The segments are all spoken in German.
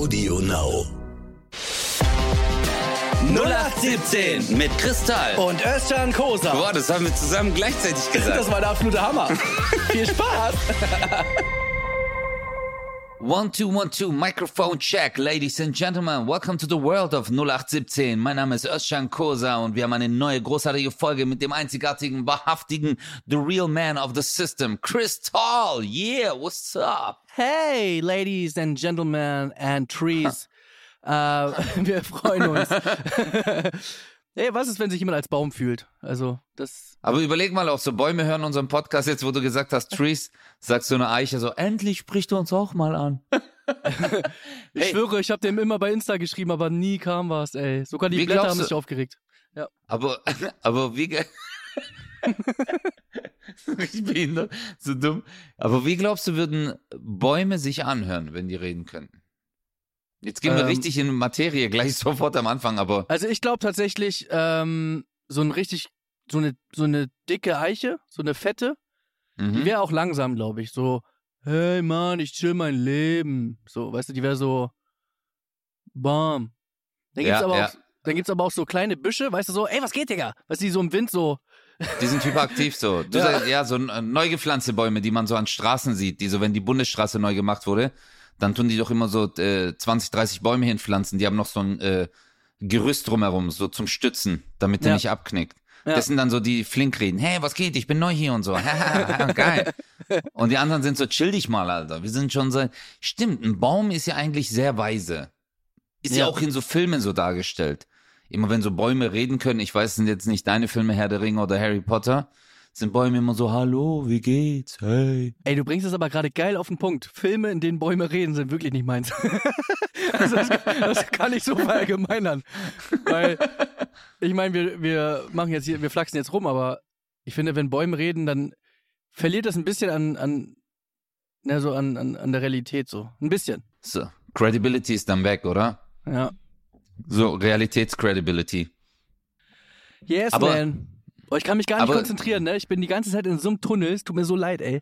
Audio Now. 0817 mit Kristall. und Özcan Kosa. Boah, das haben wir zusammen gleichzeitig gesagt. Das war der absolute Hammer. Viel Spaß. One, two, one, two, microphone check, ladies and gentlemen. Welcome to the world of 0817. Mein Name ist Özcan Kosa und wir haben eine neue großartige Folge mit dem einzigartigen, wahrhaftigen, the real man of the system, Chris Tall. Yeah, what's up? Hey, ladies and gentlemen and trees. äh, wir freuen uns. hey, was ist, wenn sich jemand als Baum fühlt? Also, das. Aber überleg mal, auch so Bäume hören unseren Podcast jetzt, wo du gesagt hast, Trees, sagst du eine Eiche so, endlich spricht du uns auch mal an. Ich Hey. schwöre, ich habe dem immer bei Insta geschrieben, aber nie kam was, ey. Sogar die Wie Blätter haben sich aufgeregt. Aber, aber wie, ich bin so dumm. Aber wie glaubst du, würden Bäume sich anhören, wenn die reden könnten? Jetzt gehen wir Ähm. richtig in Materie, gleich sofort am Anfang, aber Also ich glaube tatsächlich, ähm, so ein richtig, so eine, so eine dicke Eiche, so eine fette, die mhm. wäre auch langsam, glaube ich. So, hey Mann, ich chill mein Leben. So, weißt du, die wäre so, bam. Dann gibt's Ja, aber ja. auch, dann gibt's aber auch so kleine Büsche, weißt du, so, ey, was geht, Digga? Weißt du, die so im Wind so, die sind hyperaktiv so. Du Ja. sagst, ja, so äh, neu gepflanzte Bäume, die man so an Straßen sieht, die so, wenn die Bundesstraße neu gemacht wurde, dann tun die doch immer so äh, 20, 30 Bäume hinpflanzen, die haben noch so ein äh, Gerüst drumherum, so zum Stützen, damit der Ja. nicht abknickt. Ja. Das sind dann so die flink reden. Hey, was geht? Ich bin neu hier und so. Geil. Und die anderen sind so, chill dich mal, Alter. Wir sind schon so. Stimmt, ein Baum ist ja eigentlich sehr weise. Ist ja, Ja. auch in so Filmen so dargestellt. Immer wenn so Bäume reden können, ich weiß, es sind jetzt nicht deine Filme, Herr der Ringe oder Harry Potter, sind Bäume immer so, hallo, wie geht's? Hey. ey, du bringst es aber gerade geil auf den Punkt. Filme, in denen Bäume reden, sind wirklich nicht meins. also das, das kann ich so verallgemeinern. Weil, ich meine, wir, wir machen jetzt hier, wir flachsen jetzt rum, aber ich finde, wenn Bäume reden, dann verliert das ein bisschen an, an, na, so an, an, an der Realität so. Ein bisschen. So, Credibility ist dann weg, oder? Ja. So, Realitätscredibility. Yes, Aber- man. Oh, ich kann mich gar nicht aber- konzentrieren, ne? Ich bin die ganze Zeit in so einem Tunnel. Es tut mir so leid, ey.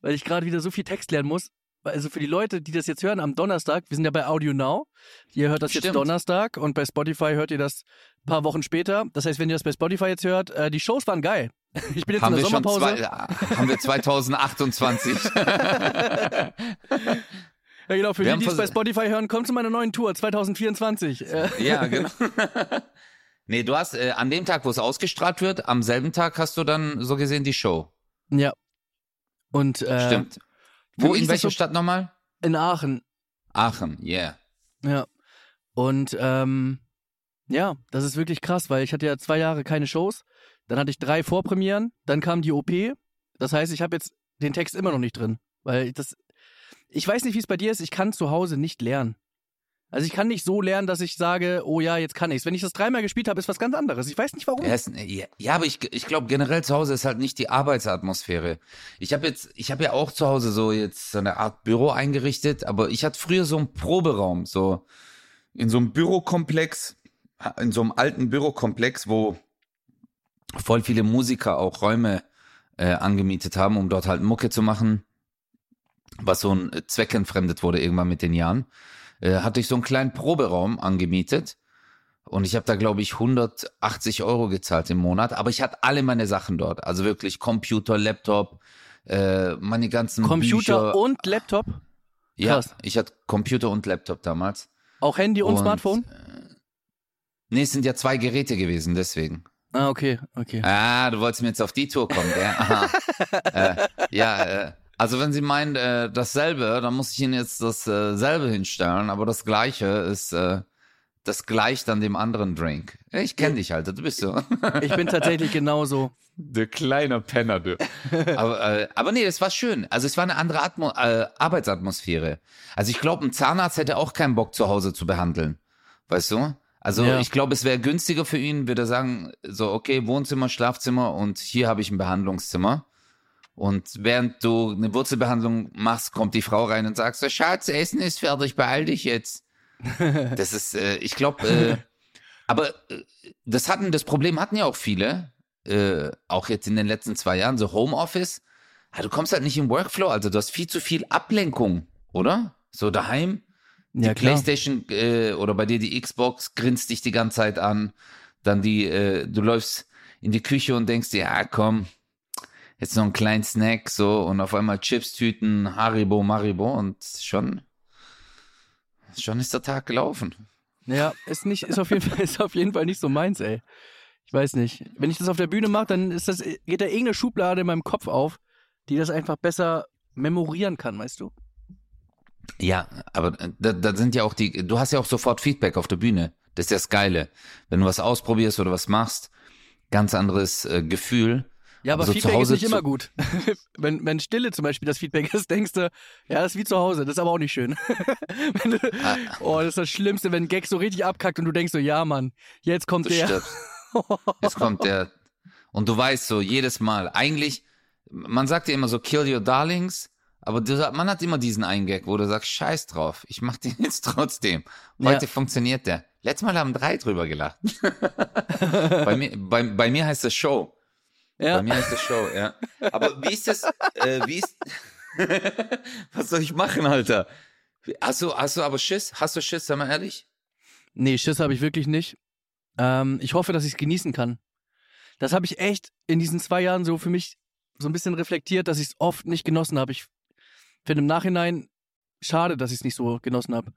Weil ich gerade wieder so viel Text lernen muss. Also für die Leute, die das jetzt hören am Donnerstag, wir sind ja bei Audio Now. Ihr hört das jetzt Stimmt. Donnerstag und bei Spotify hört ihr das ein paar Wochen später. Das heißt, wenn ihr das bei Spotify jetzt hört, äh, die Shows waren geil. Ich bin jetzt Haben in wir der schon Sommerpause. zwei, äh, haben wir 2028. ja, genau, für Wir die, die es bei Spotify hören, kommt zu meiner neuen Tour 2024. Äh, ja, genau. Nee, du hast äh, an dem Tag, wo es ausgestrahlt wird, am selben Tag hast du dann so gesehen die Show. ja. Und äh, Stimmt. Wo, in welcher so- Stadt nochmal? in Aachen. Aachen, yeah. Ja. Und ähm, ja, das ist wirklich krass, weil ich hatte ja zwei Jahre keine Shows. Dann hatte ich drei Vorpremieren, dann kam die OP. Das heißt, ich habe jetzt den Text immer noch nicht drin. Weil das. Ich weiß nicht, wie es bei dir ist, ich kann zu Hause nicht lernen. Also ich kann nicht so lernen, dass ich sage, oh ja, jetzt kann ich's. Wenn ich das dreimal gespielt habe, ist was ganz anderes. Ich weiß nicht warum. Ja, aber ich, ich glaube generell zu Hause ist halt nicht die Arbeitsatmosphäre. Ich habe jetzt, ich habe ja auch zu Hause so jetzt so eine Art Büro eingerichtet, aber ich hatte früher so einen Proberaum, so in so einem Bürokomplex, in so einem alten Bürokomplex, wo voll viele Musiker auch Räume äh, angemietet haben, um dort halt Mucke zu machen, was so ein äh, zweckentfremdet wurde irgendwann mit den Jahren. Äh, hatte ich so einen kleinen Proberaum angemietet. Und ich habe da, glaube ich, 180 Euro gezahlt im Monat. Aber ich hatte alle meine Sachen dort. Also wirklich Computer, Laptop, äh, meine ganzen Computer Bücher. und Laptop, ja, krass. ich hatte Computer und Laptop damals. auch Handy und, Und- Smartphone. Nee, es sind ja zwei Geräte gewesen, deswegen. Ah, okay, okay. Ah, du wolltest mir jetzt auf die Tour kommen, gell? Aha. äh, ja, äh, also wenn Sie meinen äh, dasselbe, dann muss ich Ihnen jetzt dasselbe äh, hinstellen, aber das Gleiche ist, äh, das gleicht an dem anderen Drink. Ich kenne dich, Alter, du bist so. Ich bin tatsächlich genauso. Der kleine Penner, du. aber, äh, aber nee, das war schön. Also es war eine andere Atmo äh, Arbeitsatmosphäre. Also ich glaube, ein Zahnarzt hätte auch keinen Bock zu Hause zu behandeln. Weißt du? Also Ja. ich glaube, es wäre günstiger für ihn, würde er sagen, so, okay, Wohnzimmer, Schlafzimmer und hier habe ich ein Behandlungszimmer. Und während du eine Wurzelbehandlung machst, kommt die Frau rein und sagt so, Schatz, Essen ist fertig, beeil dich jetzt. Das ist, äh, ich glaube, äh, aber äh, das hatten, das Problem hatten ja auch viele, äh, auch jetzt in den letzten zwei Jahren, so Homeoffice. Ja, du kommst halt nicht im Workflow, also du hast viel zu viel Ablenkung, oder? So daheim. Die Ja. Playstation äh, oder bei dir die Xbox grinst dich die ganze Zeit an. Dann die, äh, du läufst in die Küche und denkst dir, ja komm, jetzt noch einen kleinen Snack so und auf einmal Chips-Tüten, Haribo, Maribo und schon, schon ist der Tag gelaufen. Ja, ist nicht, ist auf jeden Fall, ist auf jeden Fall nicht so meins, ey. Ich weiß nicht. Wenn ich das auf der Bühne mache, dann ist das, geht da irgendeine Schublade in meinem Kopf auf, die das einfach besser memorieren kann, weißt du? Ja, aber äh, da, da sind ja auch die, du hast ja auch sofort Feedback auf der Bühne. Das ist ja das Geile. Wenn du was ausprobierst oder was machst, ganz anderes äh, Gefühl. Ja, aber so zu Feedback ist nicht immer gut. wenn, wenn Stille zum Beispiel das Feedback ist, denkst du, ja, das ist wie zu Hause, das ist aber auch nicht schön. du, Ah. oh, das ist das Schlimmste, wenn ein Gag so richtig abkackt und du denkst so, ja, Mann, jetzt kommt Du der. stirbst. Jetzt kommt der. Und du weißt so, jedes Mal, eigentlich, man sagt ja immer so, kill your darlings, aber du, man hat immer diesen einen Gag, wo du sagst, scheiß drauf, ich mach den jetzt trotzdem. Heute Ja. funktioniert der. Letztes Mal haben drei drüber gelacht. bei, mir, bei, bei mir heißt das Show. Ja. Bei mir heißt das Show, ja. Aber wie ist das, äh, wie ist, was soll ich machen, Alter? Hast du, hast du aber Schiss? Hast du Schiss, sag mal ehrlich? Nee, Schiss habe ich wirklich nicht. Ähm, ich hoffe, dass ich es genießen kann. Das habe ich echt in diesen zwei Jahren so für mich so ein bisschen reflektiert, dass ich es oft nicht genossen habe. Ich finde im Nachhinein schade, dass ich es nicht so genossen habe.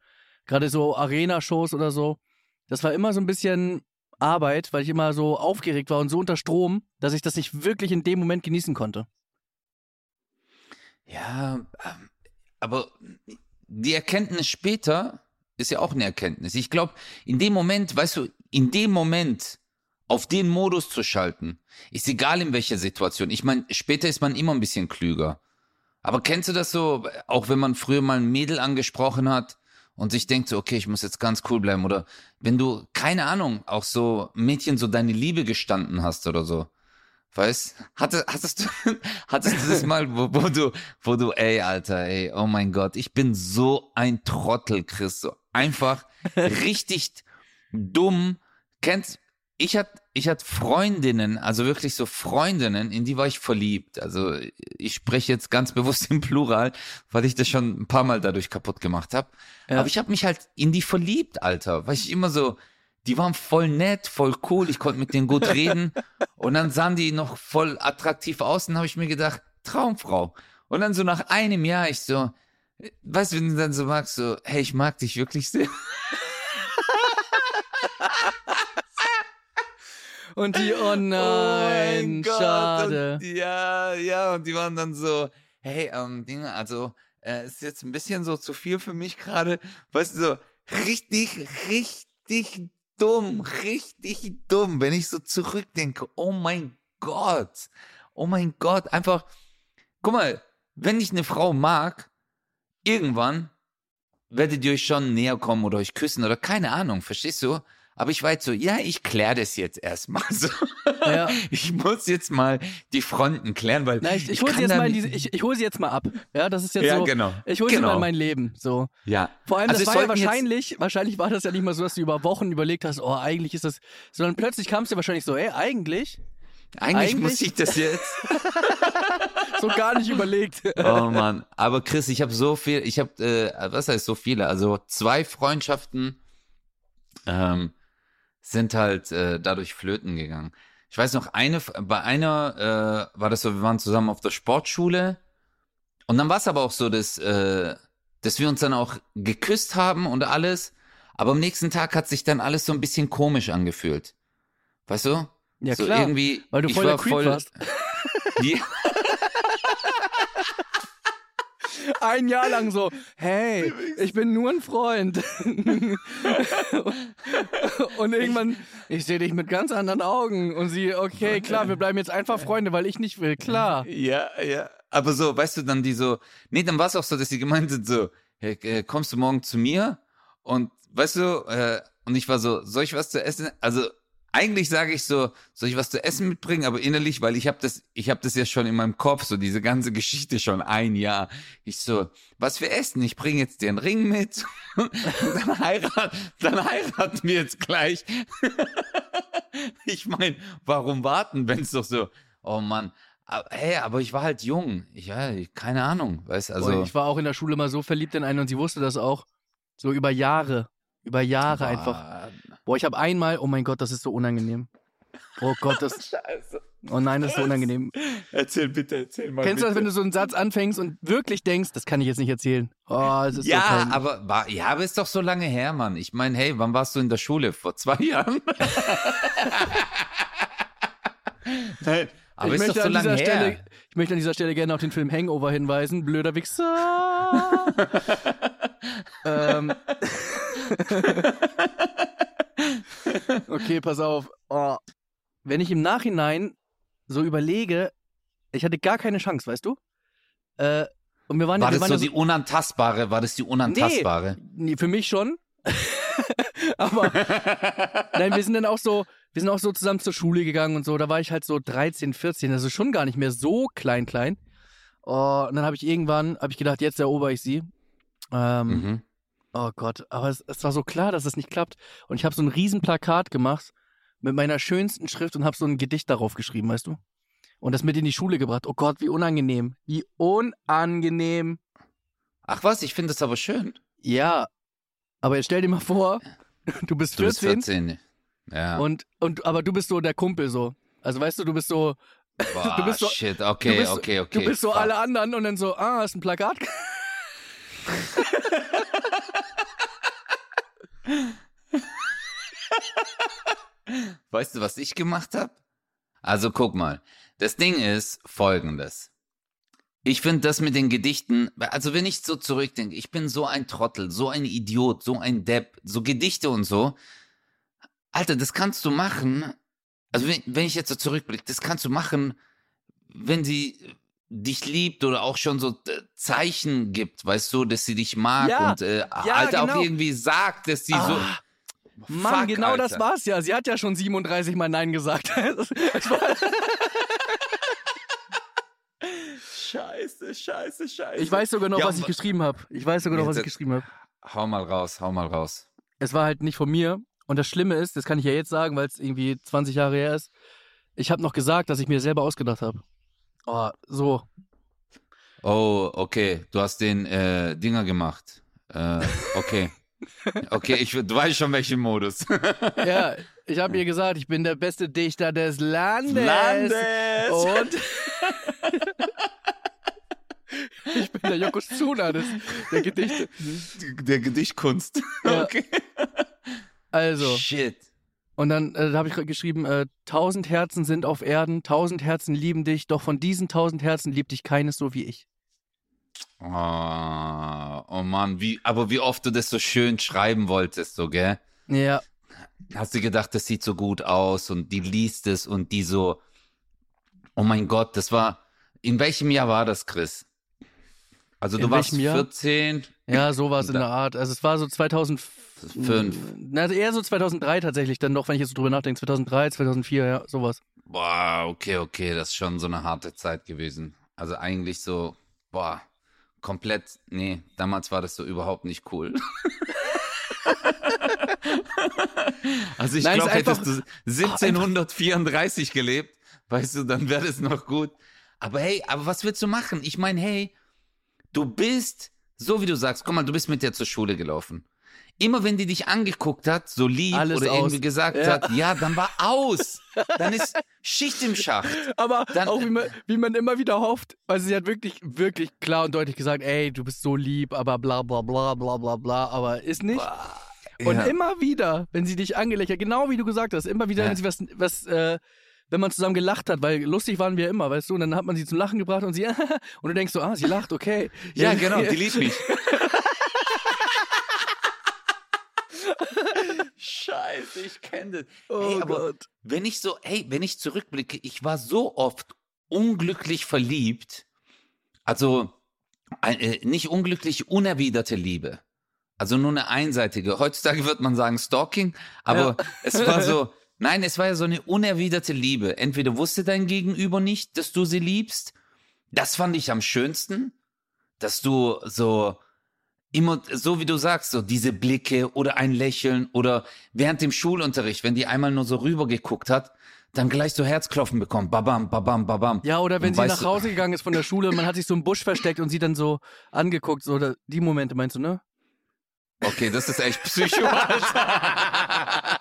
Gerade so Arena-Shows oder so. Das war immer so ein bisschen Arbeit, weil ich immer so aufgeregt war und so unter Strom, dass ich das nicht wirklich in dem Moment genießen konnte. Ja, ähm, aber die Erkenntnis später ist ja auch eine Erkenntnis. Ich glaube, in dem Moment, weißt du, in dem Moment auf den Modus zu schalten, ist egal in welcher Situation. Ich meine, später ist man immer ein bisschen klüger. Aber kennst du das so, auch wenn man früher mal ein Mädel angesprochen hat und sich denkt so, okay, ich muss jetzt ganz cool bleiben oder wenn du, keine Ahnung, auch so Mädchen so deine Liebe gestanden hast oder so. Weißt, hatte, hattest du, hattest du das mal, wo, wo du, wo du, ey, Alter, ey, oh mein Gott, ich bin so ein Trottel, Chris, so einfach richtig dumm. Kennst, ich hatte, ich hatte Freundinnen, also wirklich so Freundinnen, in die war ich verliebt. Also ich spreche jetzt ganz bewusst im Plural, weil ich das schon ein paar Mal dadurch kaputt gemacht habe. Ja. Aber ich habe mich halt in die verliebt, Alter, weil ich immer so, die waren voll nett, voll cool, ich konnte mit denen gut reden und dann sahen die noch voll attraktiv aus und habe ich mir gedacht, Traumfrau. Und dann so nach einem Jahr ich so, weißt du, wenn du dann so magst, so, hey, ich mag dich wirklich sehr. Und die, oh nein, schade. Und, ja, ja, und die waren dann so, hey, ähm, Dinge, also, äh, ist jetzt ein bisschen so zu viel für mich gerade. Weißt du, so, richtig, richtig dumm, richtig dumm, wenn ich so zurückdenke. Oh mein Gott. Oh mein Gott, einfach, guck mal, wenn ich eine Frau mag, irgendwann werdet ihr euch schon näher kommen oder euch küssen oder keine Ahnung, verstehst du? Aber ich war jetzt so, ja, ich kläre das jetzt erstmal so. Ja. Ich muss jetzt mal die Fronten klären, weil Na, ich, ich hole kann sie jetzt mal diese, ich, ich hole sie jetzt mal ab. Ja, das ist jetzt Ja, so. genau. Ich hole sie mal Genau. in mein Leben. So. ja. Vor allem, Also das war ja wahrscheinlich, wahrscheinlich war das ja nicht mal so, dass du über Wochen überlegt hast, oh, eigentlich ist das, sondern plötzlich kam es dir wahrscheinlich so, ey, eigentlich, Eigentlich, Eigentlich- muss ich das jetzt. so gar nicht überlegt. Oh Mann, aber Chris, ich habe so viel, ich habe, äh, was heißt so viele? Also zwei Freundschaften ähm, sind halt äh, dadurch flöten gegangen. Ich weiß noch, eine, bei einer äh, war das so, wir waren zusammen auf der Sportschule und dann war es aber auch so, dass, äh, dass wir uns dann auch geküsst haben und alles, aber am nächsten Tag hat sich dann alles so ein bisschen komisch angefühlt. Weißt du? Ja, so klar, irgendwie, weil du voll der Creep voll, warst. Ja, Ein Jahr lang so, hey, ich bin nur ein Freund. und irgendwann, ich sehe dich mit ganz anderen Augen. Und sie, okay, klar, wir bleiben jetzt einfach Freunde, weil ich nicht will, klar. Ja, ja. Aber so, weißt du, dann die so, nee, dann war es auch so, dass sie gemeint sind so, hey, äh, kommst du morgen zu mir? Und weißt du, äh, und ich war so, soll ich was zu essen? Also eigentlich sage ich so, soll ich was zu essen mitbringen? Aber innerlich, weil ich habe das, ich habe das ja schon in meinem Kopf, so diese ganze Geschichte schon ein Jahr. Ich so, was für Essen? Ich bringe jetzt den Ring mit. Dann heiraten, dann heiraten wir jetzt gleich. ich meine, warum warten, wenn es doch so, oh Mann. Aber, hey, aber ich war halt jung. Ich, ja, keine Ahnung, weißt also. Boah, ich war auch in der Schule mal so verliebt in einen und sie wusste das auch. So über Jahre. Über Jahre Boah. einfach. Boah, ich habe einmal, oh mein Gott, das ist so unangenehm. Oh Gott, das. Scheiße. Oh nein, das ist so unangenehm. Erzähl bitte, erzähl mal. Kennst du das, wenn du so einen Satz anfängst und wirklich denkst, das kann ich jetzt nicht erzählen? Oh, es ist so Ja, peinlich. aber war, ja, aber ist doch so lange her, Mann. Ich meine, hey, wann warst du in der Schule? Vor zwei Jahren? Nein, aber ich ist doch so an lange her. Stelle, ich möchte an dieser Stelle gerne auf den Film Hangover hinweisen. Blöder Wichser. ähm. okay, pass auf. Oh. Wenn ich im Nachhinein so überlege, ich hatte gar keine Chance, weißt du? Äh, und wir waren, War wir das waren so die unantastbare? War das die unantastbare? Nee, für mich schon. Aber nein, wir sind dann auch so, wir sind auch so zusammen zur Schule gegangen und so. Da war ich halt so 13, 14, also schon gar nicht mehr so klein, klein. Oh, und dann habe ich irgendwann, habe ich gedacht, jetzt erober ich sie. Ähm, Mhm. Oh Gott, aber es, es war so klar, dass es nicht klappt. Und ich habe so ein riesen Plakat gemacht mit meiner schönsten Schrift und habe so ein Gedicht darauf geschrieben, weißt du? Und das mit in die Schule gebracht. Oh Gott, wie unangenehm. Wie unangenehm. Ach was, ich finde das aber schön. Ja, aber jetzt stell dir mal vor, du bist Du bist 14, 14. Ja. und, und aber du bist so der Kumpel so. Also weißt du, du bist so, Boah, du bist so- shit, okay, du bist, okay, okay. du bist so fuck. alle anderen und dann so, ah, ist ein Plakat. Weißt du, was ich gemacht habe? Also guck mal. Das Ding ist folgendes. Ich finde das mit den Gedichten, also wenn ich so zurückdenke, ich bin so ein Trottel, so ein Idiot, so ein Depp, so Gedichte und so. Alter, das kannst du machen. Also wenn, wenn ich jetzt so zurückblicke, das kannst du machen, wenn sie dich liebt oder auch schon so äh, Zeichen gibt, weißt du, dass sie dich mag Ja, und äh, ja, Alter genau. auch irgendwie sagt, dass sie so Ah, Mann, Fuck, genau das Alter. war's ja. Sie hat ja schon 37 Mal Nein gesagt. Es war- Scheiße, scheiße, scheiße. ich weiß sogar noch, Ja, was ich geschrieben habe. Ich weiß sogar noch, was ich geschrieben habe. Hau mal raus, hau mal raus. Es war halt nicht von mir. Und das Schlimme ist, das kann ich ja jetzt sagen, weil es irgendwie 20 Jahre her ist. Ich habe noch gesagt, dass ich mir selber ausgedacht habe. Oh, so. Oh, okay. Du hast den äh, Dinger gemacht. Äh, okay. Okay, ich, du weißt schon welchen Modus. Ja, ich habe ihr gesagt, ich bin der beste Dichter des Landes. Und ich bin der Yokozuna des, der Gedichte. Der Gedichtkunst. Ja. Okay. Also, Shit. Und dann äh, habe ich geschrieben, äh, tausend Herzen sind auf Erden, tausend Herzen lieben dich, doch von diesen tausend Herzen liebt dich keines so wie ich. Oh, oh Mann, wie, aber wie oft du das so schön schreiben wolltest, so, gell? Ja, Hast du gedacht, das sieht so gut aus und die liest es und die so, oh mein Gott, das war, in welchem Jahr war das, Chris? Also du In warst welchem Jahr? 14, ja, sowas in der Art. Also es war so 2005. Fünf. Na, also eher so 2003 tatsächlich, dann doch, wenn ich jetzt so drüber nachdenke, 2003, 2004, ja, sowas. Boah, okay, okay, das ist schon so eine harte Zeit gewesen. Also eigentlich so, boah, komplett, nee, damals war das so überhaupt nicht cool. also ich glaube, hättest du 1734 gelebt, weißt du, dann wäre das noch gut. Aber hey, aber was willst du machen? Ich meine, hey, du bist, so wie du sagst, guck mal, du bist mit der zur Schule gelaufen. Immer wenn die dich angeguckt hat, so lieb Alles oder aus. irgendwie gesagt Ja. hat, ja, dann war aus. Dann ist Schicht im Schacht. Aber Dann- auch wie man, wie man immer wieder hofft, weil sie hat wirklich, wirklich klar und deutlich gesagt, ey, du bist so lieb, aber bla bla bla bla bla bla, aber ist nicht. Und Ja. immer wieder, wenn sie dich angelächelt, genau wie du gesagt hast, immer wieder, Ja. wenn sie was, was äh, wenn man zusammen gelacht hat, weil lustig waren wir immer, weißt du, und dann hat man sie zum Lachen gebracht und sie, und du denkst so, ah, sie lacht, okay. Ja, genau, die liebt mich. Scheiße, ich kenne das. Oh Hey, aber Gott. wenn ich so, hey, wenn ich zurückblicke, ich war so oft unglücklich verliebt. Also äh, nicht unglücklich, unerwiderte Liebe. Also nur eine einseitige. Heutzutage wird man sagen Stalking, aber es war so, nein, es war ja so eine unerwiderte Liebe. Entweder wusste dein Gegenüber nicht, dass du sie liebst. Das fand ich am schönsten, dass du so immer, so wie du sagst, so diese Blicke oder ein Lächeln oder während dem Schulunterricht, wenn die einmal nur so rübergeguckt hat, dann gleich so Herzklopfen bekommen. Babam, babam, babam. Ja, oder wenn Und sie nach Hause gegangen ist von der Schule, man hat sich so im Busch versteckt und sie dann so angeguckt, so, oder die Momente meinst du, ne? Okay, das ist echt Psycho, Alter.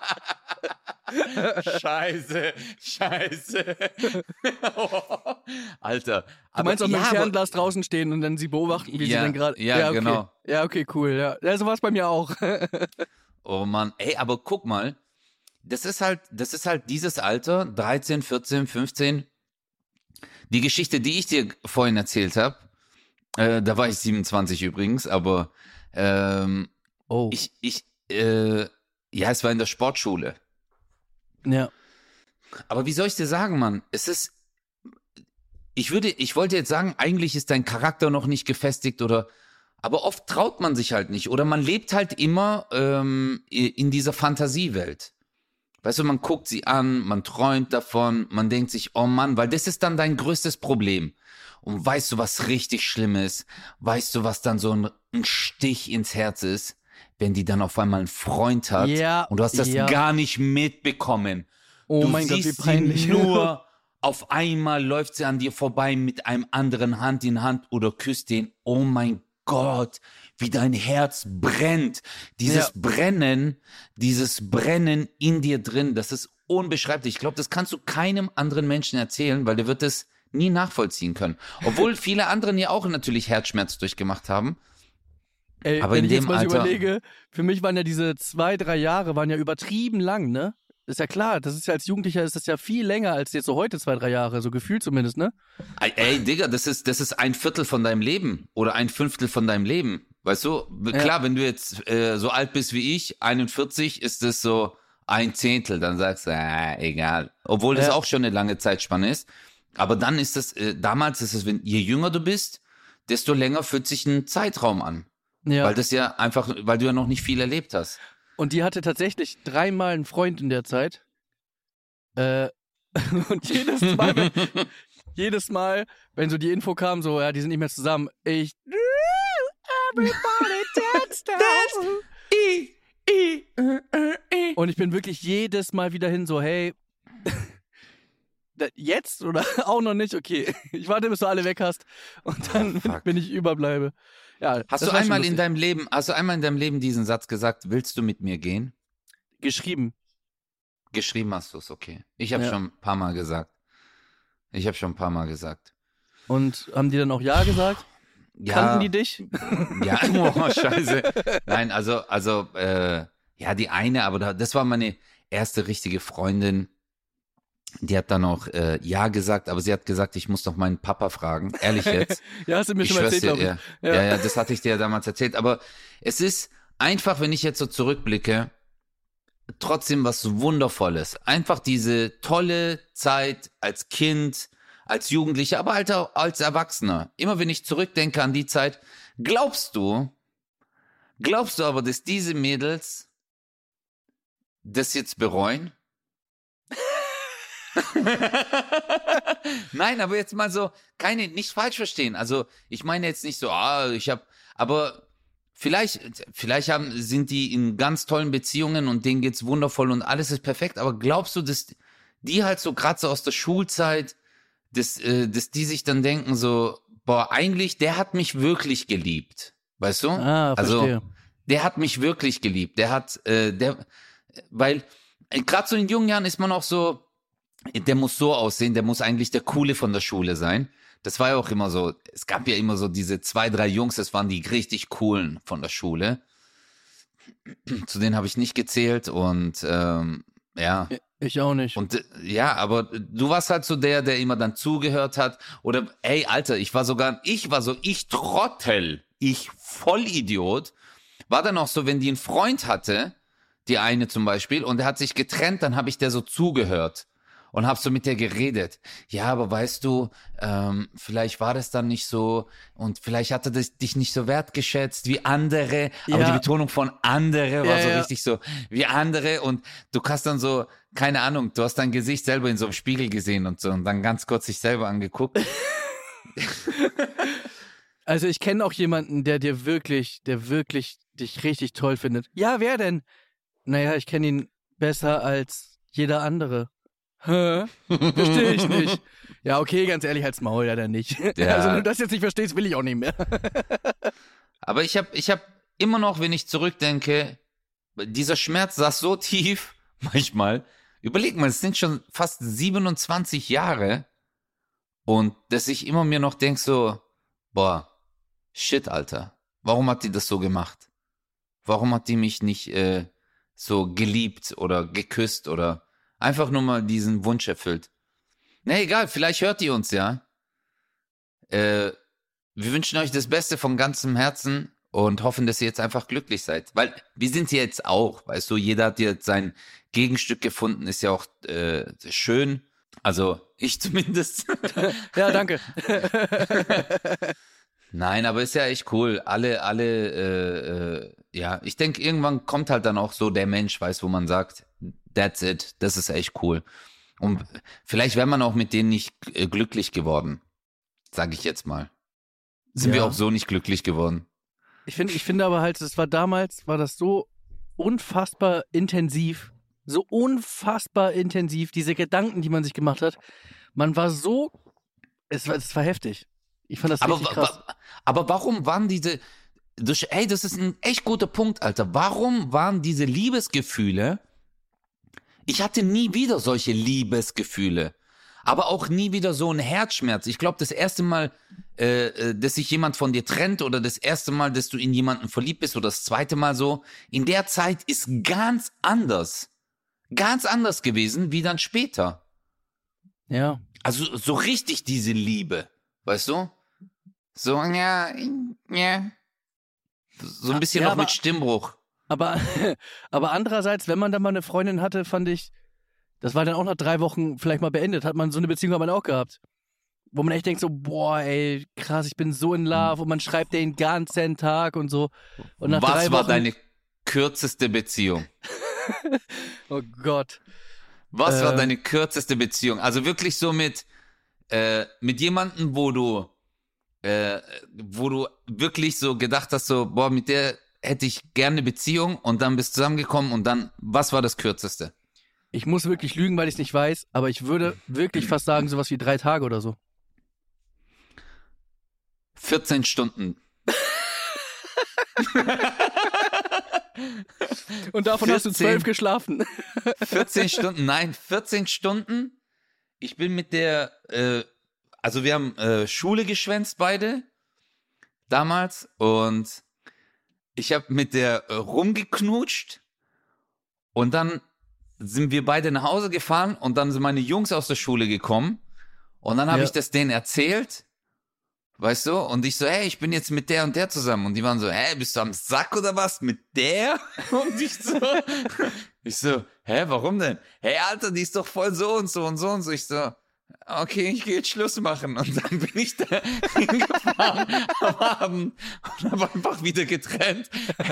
scheiße, scheiße. Alter. Du meinst auch mit ja, Fernglas draußen stehen und dann sie beobachten, wie sie Ja, dann gerade. ja, okay. genau. Ja, okay, cool. Ja, ja so war es bei mir auch. Oh Mann, ey, aber guck mal, das ist halt, das ist halt dieses Alter, 13, 14, 15. Die Geschichte, die ich dir vorhin erzählt habe, äh, da war ich 27 übrigens, aber ähm, oh. ich, ich, äh, ja, es war in der Sportschule. Ja. Aber wie soll ich dir sagen, Mann? Es ist, ich würde, ich wollte jetzt sagen, eigentlich ist dein Charakter noch nicht gefestigt oder, aber oft traut man sich halt nicht oder man lebt halt immer ähm, in dieser Fantasiewelt. Weißt du, man guckt sie an, man träumt davon, man denkt sich, oh Mann, weil das ist dann dein größtes Problem. Und weißt du, was richtig schlimm ist? Weißt du, was dann so ein, ein Stich ins Herz ist? Wenn die dann auf einmal einen Freund hat Ja, und du hast das ja. gar nicht mitbekommen. Oh du mein Gott, wie siehst peinlich. Sie nur auf einmal läuft sie an dir vorbei mit einem anderen Hand in Hand oder küsst den. Oh mein Gott, wie dein Herz brennt. Dieses Ja. Brennen, dieses Brennen in dir drin, das ist unbeschreiblich. Ich glaube, das kannst du keinem anderen Menschen erzählen, weil der wird es nie nachvollziehen können. Obwohl viele anderen ja auch natürlich Herzschmerz durchgemacht haben. Ey, Aber wenn ich jetzt mal Alter- überlege, für mich waren ja diese zwei, drei Jahre waren ja übertrieben lang, ne? Ist ja klar, das ist ja als Jugendlicher ist das ja viel länger als jetzt so heute zwei, drei Jahre, so gefühlt zumindest, ne? Ey, ey, Digga, das ist, das ist ein Viertel von deinem Leben oder ein Fünftel von deinem Leben. Weißt du, Ja. klar, wenn du jetzt äh, so alt bist wie ich, 41, ist das so ein Zehntel, dann sagst du, äh, egal. Obwohl das Ja. auch schon eine lange Zeitspanne ist. Aber dann ist das, äh, damals ist es, wenn je jünger du bist, desto länger fühlt sich ein Zeitraum an. Ja. Weil das ja einfach, weil du ja noch nicht viel erlebt hast. Und die hatte tatsächlich dreimal einen Freund in der Zeit. Äh, und jedes Mal, wenn, jedes Mal, wenn so die Info kam, so, ja, die sind nicht mehr zusammen, ich. Everybody dance down. Und ich bin wirklich jedes Mal wieder hin, so, hey. Jetzt oder auch noch nicht? Okay. Ich warte, bis du alle weg hast und dann Oh, bin ich überbleibe. Ja, Hast du einmal in deinem Leben, hast du einmal in deinem Leben diesen Satz gesagt, willst du mit mir gehen? geschrieben? Geschrieben hast du es, okay. Ich habe Ja. schon ein paar Mal gesagt. Ich habe schon ein paar Mal gesagt. Und haben die dann auch Ja gesagt? Ja, Kannten die dich? ja, oh, scheiße. Nein, also, also, äh, ja, die eine, aber da, das war meine erste richtige Freundin. Die hat dann auch äh, Ja gesagt, aber sie hat gesagt, ich muss doch meinen Papa fragen. Ehrlich jetzt. Ja, hast du mir ich schon erzählt, dir, ja. Ja. Ja. ja, das hatte ich dir ja damals erzählt. Aber es ist einfach, wenn ich jetzt so zurückblicke, trotzdem was Wundervolles. Einfach diese tolle Zeit als Kind, als Jugendlicher, aber halt auch als Erwachsener. Immer wenn ich zurückdenke an die Zeit, glaubst du, glaubst du aber, dass diese Mädels das jetzt bereuen? Nein, aber jetzt mal so, keine, nicht falsch verstehen. Also, ich meine jetzt nicht so, ah, ich habe, aber vielleicht, vielleicht haben, sind die in ganz tollen Beziehungen und denen geht's wundervoll und alles ist perfekt, aber glaubst du, dass die halt so gerade so aus der Schulzeit, dass, äh, dass die sich dann denken so, boah, eigentlich, der hat mich wirklich geliebt. Weißt du? Ah, also, verstehe. der hat mich wirklich geliebt. Der hat, äh, der, weil gerade so in jungen Jahren ist man auch so, der muss so aussehen, der muss eigentlich der Coole von der Schule sein. Das war ja auch immer so, es gab ja immer so diese zwei, drei Jungs, das waren die richtig coolen von der Schule. Zu denen habe ich nicht gezählt und ähm, ja. Ich auch nicht. Und ja, aber du warst halt so der, der immer dann zugehört hat. Oder, ey, Alter, ich war sogar, ich war so, ich Trottel, ich Vollidiot, war dann auch so, wenn die einen Freund hatte, die eine zum Beispiel, und er hat sich getrennt, dann habe ich der so zugehört und habe so mit der geredet. Ja, aber weißt du, ähm, vielleicht war das dann nicht so und vielleicht hatte das dich nicht so wertgeschätzt wie andere. Aber Ja. die Betonung von andere war Ja, so ja. richtig so wie andere und du hast dann so, keine Ahnung, du hast dein Gesicht selber in so einem Spiegel gesehen und so und dann ganz kurz sich selber angeguckt. Also ich kenne auch jemanden, der dir wirklich, der wirklich dich richtig toll findet. Ja, wer denn? Naja, ich kenne ihn besser als jeder andere. Hä? Verstehe ich nicht. Ja, okay, ganz ehrlich, halt's Maul, ja dann nicht. Ja. Also wenn du das jetzt nicht verstehst, will ich auch nicht mehr. Aber ich habe, ich habe, immer noch, wenn ich zurückdenke, dieser Schmerz saß so tief, manchmal. Überleg mal, es sind schon fast 27 Jahre. Und dass ich immer mir noch denk so, boah, shit, Alter. Warum hat die das so gemacht? Warum hat die mich nicht äh, so geliebt oder geküsst oder einfach nur mal diesen Wunsch erfüllt? Na egal, vielleicht hört ihr uns ja. Äh, wir wünschen euch das Beste von ganzem Herzen und hoffen, dass ihr jetzt einfach glücklich seid. Weil wir sind hier jetzt auch, weißt du, jeder hat jetzt sein Gegenstück gefunden, ist ja auch äh, schön. Also ich zumindest. ja, danke. Nein, aber ist ja echt cool. Alle, alle, äh, äh, ja, ich denke, irgendwann kommt halt dann auch so der Mensch, weiß, wo man sagt, that's it, das ist echt cool. Und vielleicht wäre man auch mit denen nicht äh, glücklich geworden, sage ich jetzt mal. Sind ja. wir auch so nicht glücklich geworden. Ich finde, ich finde aber halt, es war damals, war das so unfassbar intensiv, so unfassbar intensiv, diese Gedanken, die man sich gemacht hat. Man war so, es war, es war heftig. Ich fand das aber, richtig krass. Aber warum waren diese, ey, das ist ein echt guter Punkt, Alter. Warum waren diese Liebesgefühle? Ich hatte nie wieder solche Liebesgefühle. Aber auch nie wieder so ein Herzschmerz. Ich glaube, das erste Mal, äh, äh, dass sich jemand von dir trennt oder das erste Mal, dass du in jemanden verliebt bist oder das zweite Mal so, in der Zeit ist ganz anders. Ganz anders gewesen wie dann später. Ja. Also so richtig diese Liebe, weißt du? So, ja, ja. So ein bisschen ja, noch mit Stimmbruch. Aber, aber andererseits, wenn man da mal eine Freundin hatte, fand ich, das war dann auch nach drei Wochen vielleicht mal beendet, hat man so eine Beziehung man auch gehabt. Wo man echt denkt so, boah, ey, krass, ich bin so in Love und man schreibt den ganzen Tag und so. Und nach Was drei Wochen, war deine kürzeste Beziehung? oh Gott. Was äh, war deine kürzeste Beziehung? Also wirklich so mit, äh, mit jemandem, wo du äh, wo du wirklich so gedacht hast, so, boah, mit der hätte ich gerne eine Beziehung und dann bist du zusammengekommen und dann, was war das Kürzeste? Ich muss wirklich lügen, weil ich es nicht weiß, aber ich würde wirklich fast sagen, sowas wie drei Tage oder so. 14 Stunden. und davon 14, hast du zwölf geschlafen. 14 Stunden, nein, 14 Stunden. Ich bin mit der äh, also wir haben äh, Schule geschwänzt beide damals und ich habe mit der äh, rumgeknutscht und dann sind wir beide nach Hause gefahren und dann sind meine Jungs aus der Schule gekommen und dann habe ja. ich das denen erzählt, weißt du, und ich so, hey, ich bin jetzt mit der und der zusammen und die waren so, hey, bist du am Sack oder was mit der? Und ich so, ich so, hä, warum denn? Hey, Alter, die ist doch voll so und so und so und so. Ich so, okay, ich gehe jetzt Schluss machen. Und dann bin ich da hingefahren am Abend und habe einfach wieder getrennt.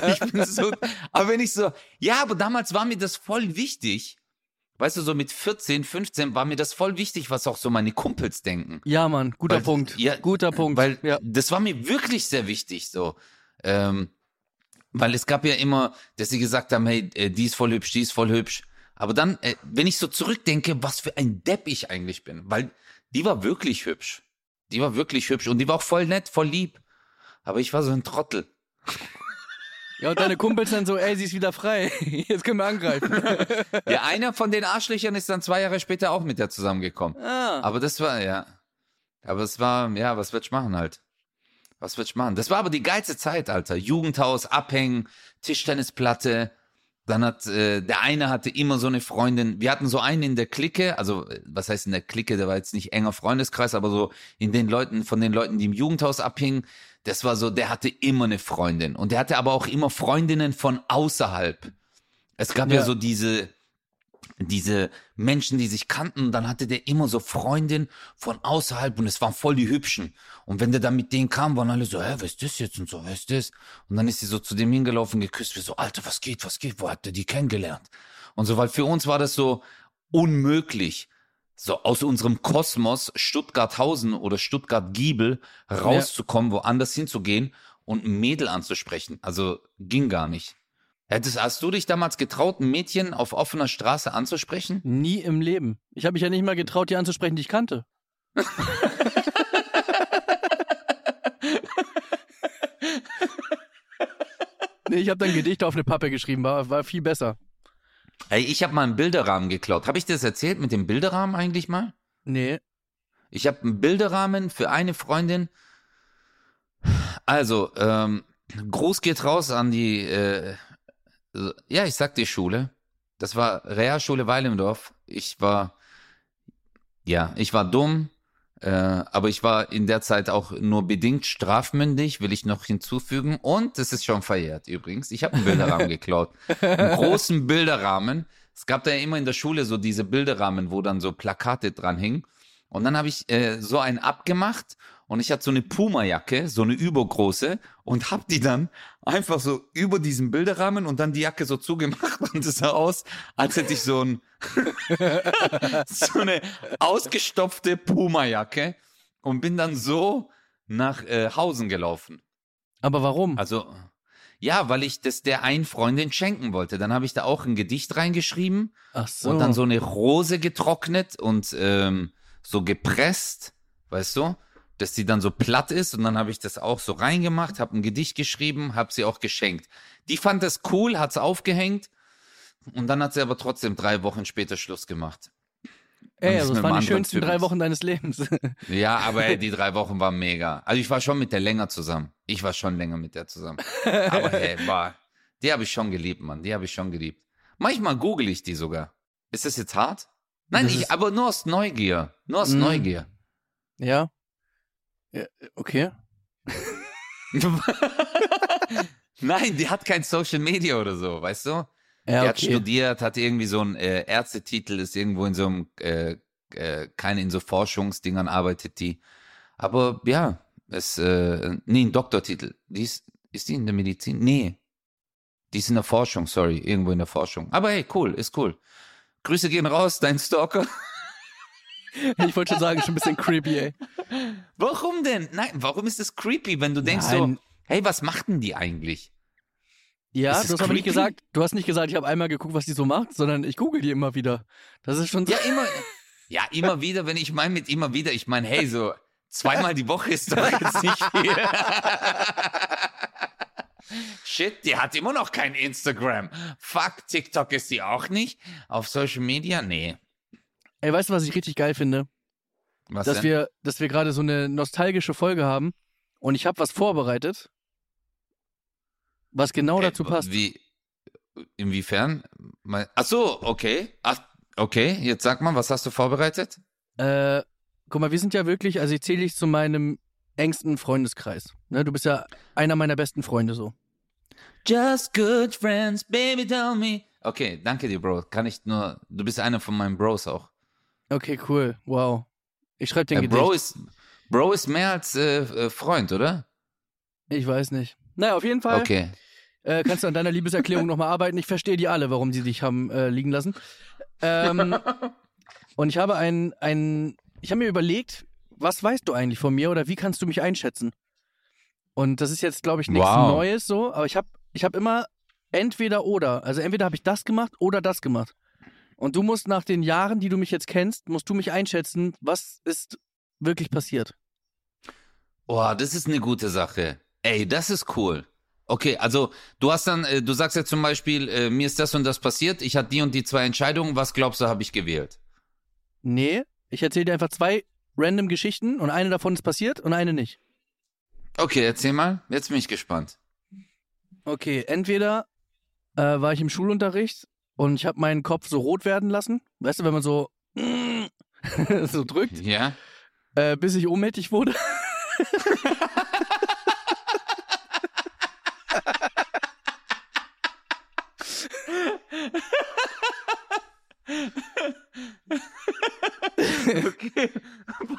Ich bin so, aber wenn ich so, ja, aber damals war mir das voll wichtig. Weißt du, so mit 14, 15 war mir das voll wichtig, was auch so meine Kumpels denken. Ja, Mann, guter weil, Punkt. Ja, guter Punkt. Weil ja. das war mir wirklich sehr wichtig, so. Ähm, weil es gab ja immer, dass sie gesagt haben, hey, äh, die ist voll hübsch, die ist voll hübsch. Aber dann, äh, wenn ich so zurückdenke, was für ein Depp ich eigentlich bin, weil die war wirklich hübsch. Die war wirklich hübsch und die war auch voll nett, voll lieb. Aber ich war so ein Trottel. Ja, und deine Kumpels dann so, ey, sie ist wieder frei. Jetzt können wir angreifen. Ja, einer von den Arschlöchern ist dann zwei Jahre später auch mit der zusammengekommen. Ah. Aber das war, ja. Aber es war, ja, was würd ich machen halt? Was würd ich machen? Das war aber die geilste Zeit, Alter. Jugendhaus, Abhängen, Tischtennisplatte, dann hat äh, der eine hatte immer so eine Freundin. Wir hatten so einen in der Clique, also was heißt in der Clique? Der war jetzt nicht enger Freundeskreis, aber so in den Leuten von den Leuten, die im Jugendhaus abhingen. Das war so, der hatte immer eine Freundin und der hatte aber auch immer Freundinnen von außerhalb. Es gab ja, ja so diese diese Menschen, die sich kannten, dann hatte der immer so Freundin von außerhalb und es waren voll die Hübschen. Und wenn der dann mit denen kam, waren alle so, hä, was ist das jetzt und so, was ist das? Und dann ist sie so zu dem hingelaufen, geküsst, wie so, Alter, was geht, was geht, wo hat der die kennengelernt? Und so, weil für uns war das so unmöglich, so aus unserem Kosmos Stuttgarthausen oder Stuttgart-Giebel rauszukommen, woanders hinzugehen und ein Mädel anzusprechen. Also ging gar nicht. Hättest, hast du dich damals getraut, ein Mädchen auf offener Straße anzusprechen? Nie im Leben. Ich habe mich ja nicht mal getraut, die anzusprechen, die ich kannte. Nee, ich habe dann Gedichte auf eine Pappe geschrieben, war, war viel besser. Ey, ich habe mal einen Bilderrahmen geklaut. Habe ich das erzählt mit dem Bilderrahmen eigentlich mal? Nee. Ich habe einen Bilderrahmen für eine Freundin. Also, ähm, Gruß geht raus an die, äh, ja, ich sag die Schule. Das war Realschule Weilimdorf. Ich war, ja, ich war dumm, äh, aber ich war in der Zeit auch nur bedingt strafmündig, will ich noch hinzufügen. Und das ist schon verjährt übrigens. Ich habe einen Bilderrahmen geklaut. Einen großen Bilderrahmen. Es gab da ja immer in der Schule so diese Bilderrahmen, wo dann so Plakate dran hingen. Und dann habe ich äh, so einen abgemacht und ich hatte so eine Puma-Jacke, so eine übergroße und hab die dann einfach so über diesen Bilderrahmen und dann die Jacke so zugemacht und es sah aus, als hätte ich so ein so eine ausgestopfte Puma-Jacke und bin dann so nach äh, Hausen gelaufen. Aber warum? Also ja, weil ich das der einen Freundin schenken wollte. Dann habe ich da auch ein Gedicht reingeschrieben Ach so. und dann so eine Rose getrocknet und ähm, so gepresst, weißt du, dass die dann so platt ist und dann habe ich das auch so reingemacht, habe ein Gedicht geschrieben, habe sie auch geschenkt. Die fand das cool, hat's aufgehängt und dann hat sie aber trotzdem drei Wochen später Schluss gemacht. Ey, also das waren die schönsten Typen. drei Wochen deines Lebens. Ja, aber ey, die drei Wochen waren mega. Also ich war schon mit der länger zusammen. Ich war schon länger mit der zusammen. Aber hey, war, die habe ich schon geliebt, Mann. Die habe ich schon geliebt. Manchmal google ich die sogar. Ist das jetzt hart? Nein, Das ich, aber nur aus Neugier. Nur aus Mm. Neugier. ja. Ja. Okay. Nein, die hat kein Social Media oder so, weißt du? Ja, die hat okay. studiert, hat irgendwie so einen äh, Ärztetitel, ist irgendwo in so einem, äh, äh, keine in so Forschungsdingern arbeitet die. Aber ja, es, äh, nee, ein Doktortitel. Die ist, ist die in der Medizin? Nee. Die ist in der Forschung, sorry, irgendwo in der Forschung. Aber hey, cool, ist cool. Grüße gehen raus, dein Stalker. Ich wollte schon sagen, schon ein bisschen creepy, ey. Warum denn? Nein, warum ist das creepy, wenn du denkst Nein. so, hey, was macht denn die eigentlich? Ja, Ist du hast aber nicht gesagt, du hast nicht gesagt, ich habe einmal geguckt, was die so macht, sondern ich google die immer wieder. Das ist schon so. Ja, immer, ja, immer wieder, wenn ich meine mit immer wieder, ich meine, hey, so zweimal die Woche ist doch jetzt nicht viel. Shit, die hat immer noch kein Instagram. Fuck, TikTok ist die auch nicht. Auf Social Media? Nee. Ey, weißt du, was ich richtig geil finde? Was dass denn? wir, dass wir gerade so eine nostalgische Folge haben und ich habe was vorbereitet, was genau Äh, dazu passt. Wie, inwiefern? Ach so, okay. Ach, okay, jetzt sag mal, was hast du vorbereitet? Äh, guck mal, wir sind ja wirklich, also ich zähle dich zu meinem engsten Freundeskreis. Ne, du bist ja einer meiner besten Freunde so. Just good friends, baby, tell me. Okay, danke dir, Bro. Kann ich nur, du bist einer von meinen Bros auch. Okay, cool. Wow. Ich schreibe den Äh, Gedicht. Bro ist, Bro ist mehr als äh, äh, Freund, oder? Ich weiß nicht. Naja, auf jeden Fall Okay. äh, kannst du an deiner Liebeserklärung nochmal arbeiten. Ich verstehe die alle, warum sie dich haben äh, liegen lassen. Ähm, und ich habe ein, ein, ich habe mir überlegt, was weißt du eigentlich von mir oder wie kannst du mich einschätzen? Und das ist jetzt, glaube ich, nichts Wow. Neues so, aber ich habe ich hab immer entweder oder. Also entweder habe ich das gemacht oder das gemacht. Und du musst nach den Jahren, die du mich jetzt kennst, musst du mich einschätzen, was ist wirklich passiert. Oh, das ist eine gute Sache. Ey, das ist cool. Okay, also du hast dann, äh, du sagst jetzt zum Beispiel, äh, mir ist das und das passiert, ich hatte die und die zwei Entscheidungen, was glaubst du, habe ich gewählt? Nee, ich erzähle dir einfach zwei random Geschichten und eine davon ist passiert und eine nicht. Okay, erzähl mal. Jetzt bin ich gespannt. Okay, entweder äh, war ich im Schulunterricht und ich habe meinen Kopf so rot werden lassen. Weißt du, wenn man so so drückt, Ja? äh, bis ich ohnmächtig wurde. Okay.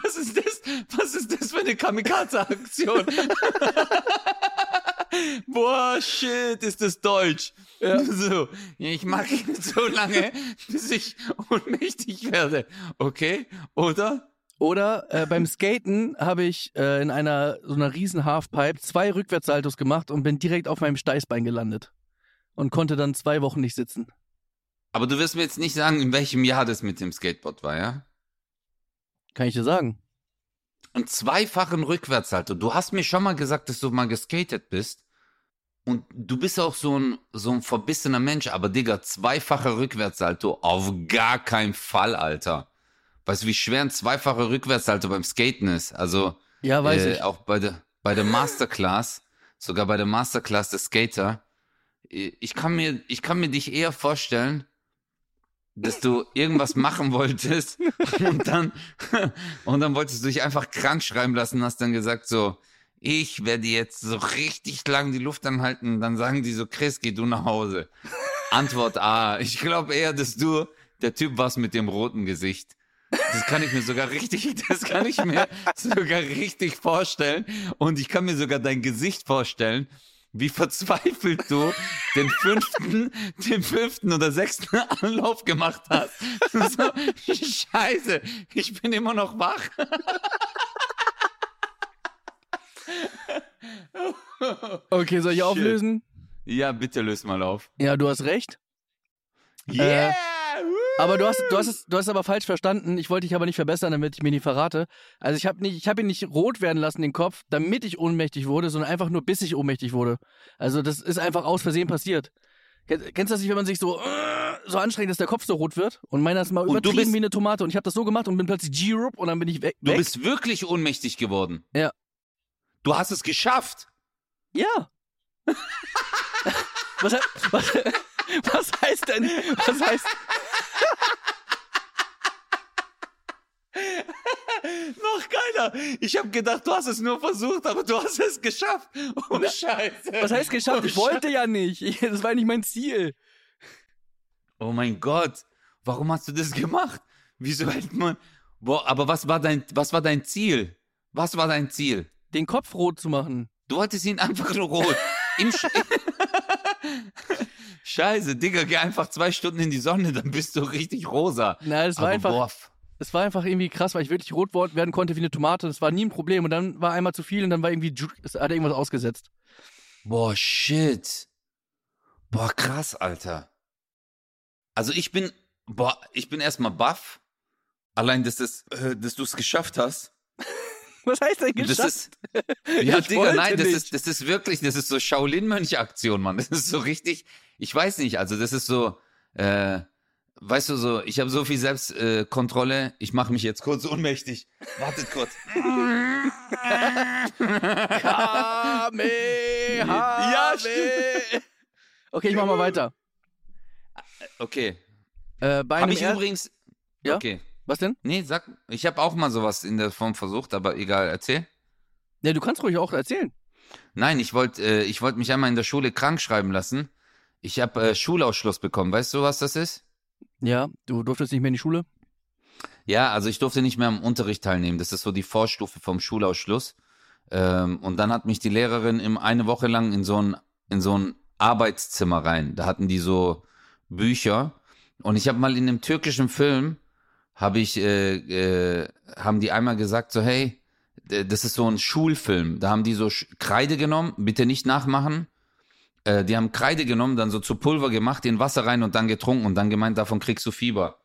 Was ist das? Was ist das für eine Kamikaze-Aktion? Boah, shit, ist das deutsch. Ja. So, ich mache ihn so lange, bis ich ohnmächtig werde. Okay? Oder? Oder äh, beim Skaten habe ich äh, in einer so einer riesen Halfpipe zwei Rückwärtssaltos gemacht und bin direkt auf meinem Steißbein gelandet und konnte dann zwei Wochen nicht sitzen. Aber du wirst mir jetzt nicht sagen, in welchem Jahr das mit dem Skateboard war, ja? Kann ich dir sagen? Einen zweifachen Rückwärtssalto. Du hast mir schon mal gesagt, dass du mal geskatet bist. Und du bist auch so ein, so ein verbissener Mensch, aber Digga, zweifacher Rückwärtssalto, auf gar keinen Fall, Alter. Weißt du, wie schwer ein zweifacher Rückwärtssalto beim Skaten ist? Also, Ja, weiß äh, ich. auch bei der, bei der Masterclass, sogar bei der Masterclass der Skater, ich kann mir, ich kann mir dich eher vorstellen, dass du irgendwas machen wolltest und dann, und dann wolltest du dich einfach krank schreiben lassen, hast dann gesagt so, ich werde jetzt so richtig lang die Luft anhalten, dann sagen die so, Chris, geh du nach Hause. Antwort A, ich glaube eher, dass du der Typ warst mit dem roten Gesicht. Das kann ich mir sogar richtig, das kann ich mir sogar richtig vorstellen. Und ich kann mir sogar dein Gesicht vorstellen, wie verzweifelt du den fünften, den fünften oder sechsten Anlauf gemacht hast. So, Scheiße, ich bin immer noch wach. Okay, soll ich Shit. auflösen? Ja, bitte löst mal auf. Ja, du hast recht. Yeah! Aber du hast, du hast es, du hast es aber falsch verstanden. Ich wollte dich aber nicht verbessern, damit ich mir nicht verrate. Also ich habe nicht, ich habe ihn nicht rot werden lassen den Kopf, damit ich ohnmächtig wurde, sondern einfach nur bis ich ohnmächtig wurde. Also das ist einfach aus Versehen passiert. Ken- Kennst du das nicht, wenn man sich so äh, so anstrengt, dass der Kopf so rot wird? Und meiner ist mal Und du übertrieben bist- wie eine Tomate und ich habe das so gemacht und bin plötzlich G-Rup und dann bin ich weg. Du bist wirklich ohnmächtig geworden. Ja. Du hast es geschafft. Ja. was, was, was heißt denn? Was heißt? Noch geiler. Ich habe gedacht, du hast es nur versucht, aber du hast es geschafft. Oh, Scheiße. Was heißt geschafft? Oh, Ich wollte ja nicht. Ich, das war nicht mein Ziel. Oh mein Gott. Warum hast du das gemacht? Wieso hält man. Boah, aber was war dein, was war dein Ziel? Was war dein Ziel? Den Kopf rot zu machen. Du wolltest ihn einfach nur rot. Im Sch Scheiße, Digga, geh einfach zwei Stunden in die Sonne, dann bist du richtig rosa. Na, es war aber einfach, boah, es war einfach irgendwie krass, weil ich wirklich rot werden konnte wie eine Tomate. Das war nie ein Problem. Und dann war einmal zu viel und dann war irgendwie, es hat irgendwas ausgesetzt. boah, shit. Boah, krass, Alter. Also ich bin, boah, ich bin erstmal baff. Allein, dass, das, äh, dass du es geschafft hast. Was heißt denn Das geschafft? ist, ja, Digga, nein, das nicht. ist, das ist wirklich, das ist so Shaolin-Mönch-Aktion, Mann. Das ist so richtig, ich weiß nicht, also das ist so, äh, weißt du so, ich habe so viel Selbstkontrolle, äh, ich mache mich jetzt kurz ohnmächtig. Wartet kurz. Kamehameha. Ja, stimmt. Okay, ich mach mal weiter. Okay. Äh, bei einem ich übrigens. Ja? Okay. Was denn? Nee, sag, ich habe auch mal sowas in der Form versucht, aber egal, erzähl. Ja, du kannst ruhig auch erzählen. Nein, ich wollte äh, ich wollte mich einmal in der Schule krank schreiben lassen. Ich habe äh, Schulausschluss bekommen. Weißt du, was das ist? Ja, du durftest nicht mehr in die Schule. Ja, also ich durfte nicht mehr am Unterricht teilnehmen. Das ist so die Vorstufe vom Schulausschluss. Ähm, und dann hat mich die Lehrerin im, eine Woche lang in so ein, in so ein Arbeitszimmer rein. Da hatten die so Bücher. Und ich habe mal in einem türkischen Film, habe ich, äh, äh, haben die einmal gesagt, so, hey, das ist so ein Schulfilm. Da haben die so Kreide genommen, bitte nicht nachmachen. Äh, die haben Kreide genommen, dann so zu Pulver gemacht, in Wasser rein und dann getrunken und dann gemeint, davon kriegst du Fieber.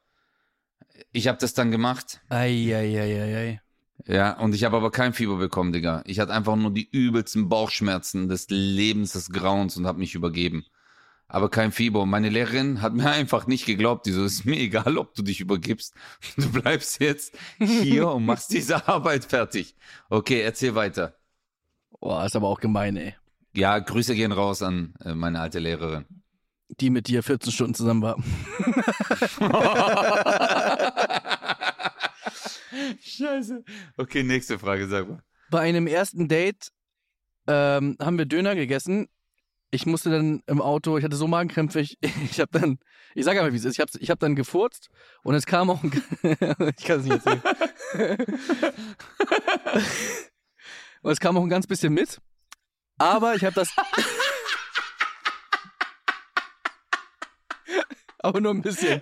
Ich habe das dann gemacht. Eieieiei. Ja, und ich habe aber kein Fieber bekommen, Digga. Ich hatte einfach nur die übelsten Bauchschmerzen des Lebens, des Grauens und habe mich übergeben. Aber kein Fieber. Und meine Lehrerin hat mir einfach nicht geglaubt. Die so, ist mir egal, ob du dich übergibst. Du bleibst jetzt hier und machst diese Arbeit fertig. Okay, erzähl weiter. Boah, ist aber auch gemein, ey. Ja, Grüße gehen raus an äh, meine alte Lehrerin. Die mit dir 14 Stunden zusammen war. Scheiße. Okay, nächste Frage, sag mal. Bei einem ersten Date ähm, haben wir Döner gegessen. Ich musste dann im Auto, ich hatte so Magenkrämpfe, ich, ich habe dann, ich sage einfach, wie es ist, ich habe ich hab dann gefurzt und es kam auch ein, ich kann es nicht erzählen. und es kam auch ein ganz bisschen mit, aber ich habe das, aber nur ein bisschen.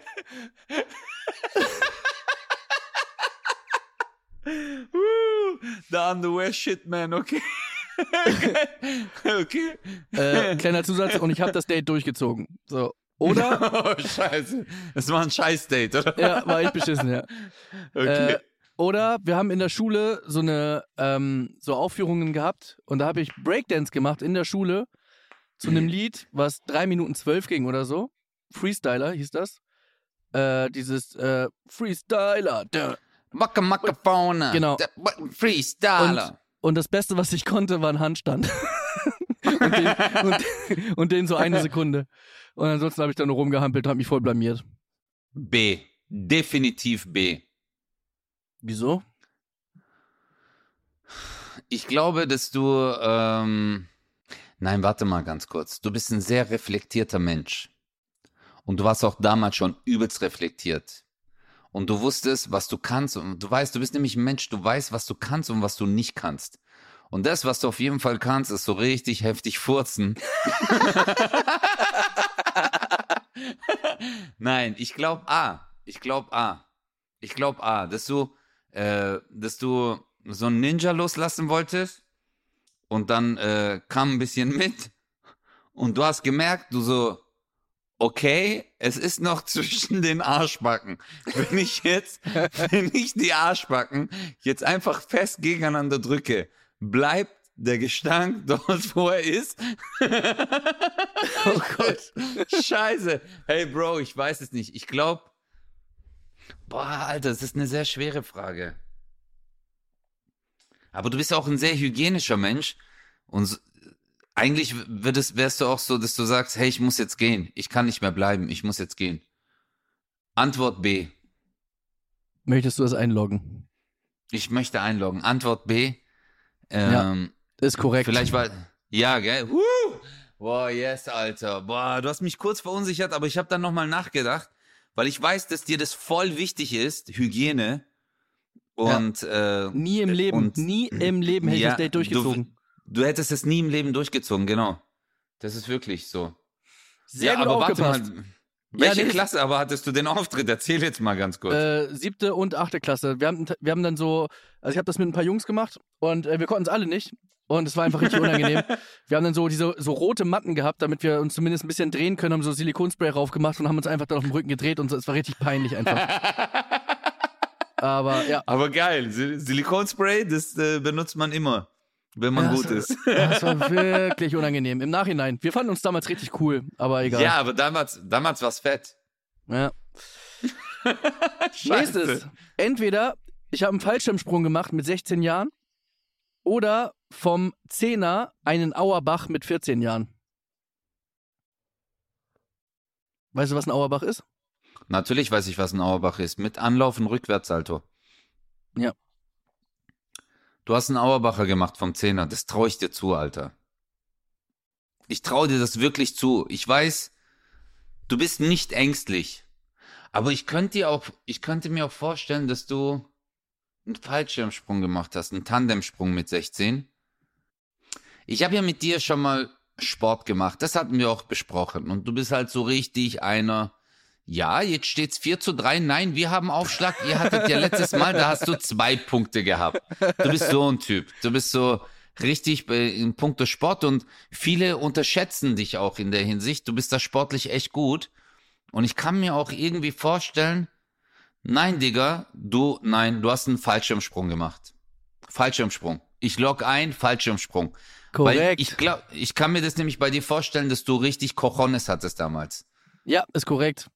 Uh, the underwear shit, man, okay. okay. Äh, kleiner Zusatz und ich habe das Date durchgezogen. So. Oder, Oh, scheiße. Das war ein Scheiß-Date, oder? ja, war ich beschissen, ja. Okay. Äh, oder wir haben in der Schule so eine ähm, so Aufführungen gehabt und da habe ich Breakdance gemacht in der Schule zu einem Lied, was drei Minuten zwölf ging oder so. Freestyler hieß das. Äh, dieses äh, Freestyler. Macka Fauna. Genau. Freestyler. Und das Beste, was ich konnte, war ein Handstand. und, den, und, und den so eine Sekunde. Und ansonsten habe ich da nur rumgehampelt habe mich voll blamiert. B. Definitiv B. Wieso? Ich glaube, dass du. Ähm, nein, warte mal ganz kurz. Du bist ein sehr reflektierter Mensch. Und du warst auch damals schon übelst reflektiert. Und du wusstest, was du kannst. Und du weißt, du bist nämlich ein Mensch, du weißt, was du kannst und was du nicht kannst. Und das, was du auf jeden Fall kannst, ist so richtig heftig furzen. Nein, ich glaube A. Ich glaube A. Ich glaube A, dass du, äh, dass du so einen Ninja loslassen wolltest und dann äh, kam ein bisschen mit und du hast gemerkt, du so, okay, es ist noch zwischen den Arschbacken. Wenn ich jetzt, wenn ich die Arschbacken jetzt einfach fest gegeneinander drücke, bleibt der Gestank dort, wo er ist. oh Gott. Scheiße. Hey Bro, ich weiß es nicht. Ich glaube, boah, Alter, das ist eine sehr schwere Frage. Aber du bist auch ein sehr hygienischer Mensch und eigentlich würdest, wärst du auch so, dass du sagst, hey, ich muss jetzt gehen. Ich kann nicht mehr bleiben. Ich muss jetzt gehen. Antwort B. Möchtest du das einloggen? Ich möchte einloggen. Antwort B. Ähm, Ist korrekt. Vielleicht war. Ja, gell? Woo! Boah, yes, Alter. Boah, du hast mich kurz verunsichert, aber ich habe dann nochmal nachgedacht, weil ich weiß, dass dir das voll wichtig ist, Hygiene. Und äh, Nie im Leben, Und- nie im Leben hätte ich Ja, das Date durchgezogen. Du, hättest es nie im Leben durchgezogen, genau. Das ist wirklich so. Sehr ja, gut aber aufgepasst. warte mal. Welche nee, Klasse aber hattest du den Auftritt? Erzähl jetzt mal ganz kurz. Äh, siebte und achte Klasse. Wir haben, wir haben dann so, also ich habe das mit ein paar Jungs gemacht und äh, wir konnten es alle nicht. Und es war einfach richtig unangenehm. Wir haben dann so diese so rote Matten gehabt, damit wir uns zumindest ein bisschen drehen können, haben so Silikonspray raufgemacht und haben uns einfach dann auf dem Rücken gedreht und so. Es war richtig peinlich einfach. Aber ja, aber geil. Sil Silikonspray, das äh, benutzt man immer, wenn man Ja, gut das- ist. das war wirklich unangenehm. Im Nachhinein. Wir fanden uns damals richtig cool, aber egal. Ja, aber damals, damals war's fett. Ja. Scheiße. Nächstes. Entweder ich habe einen Fallschirmsprung gemacht mit 16 Jahren oder vom Zehner einen Auerbach mit 14 Jahren. Weißt du, was ein Auerbach ist? Natürlich weiß ich, was ein Auerbach ist. Mit Anlauf und Rückwärtssalto. Ja. Du hast einen Auerbacher gemacht vom Zehner. Das traue ich dir zu, Alter. Ich traue dir das wirklich zu. Ich weiß, du bist nicht ängstlich. Aber ich könnte dir auch, ich könnte mir auch vorstellen, dass du einen Fallschirmsprung gemacht hast, einen Tandemsprung mit 16. Ich habe ja mit dir schon mal Sport gemacht. Das hatten wir auch besprochen. Und du bist halt so richtig einer, ja, jetzt steht's 4 zu 3. Nein, wir haben Aufschlag. Ihr hattet ja letztes Mal, da hast du zwei Punkte gehabt. Du bist so ein Typ. Du bist so richtig bei- in puncto Sport und viele unterschätzen dich auch in der Hinsicht. Du bist da sportlich echt gut. Und ich kann mir auch irgendwie vorstellen, nein, Digga, du, nein, du hast einen Fallschirmsprung gemacht. Fallschirmsprung. Ich log ein, Fallschirmsprung. Weil Korrekt. ich glaube, ich kann mir das nämlich bei dir vorstellen, dass du richtig Cojones hattest damals. ja, ist korrekt.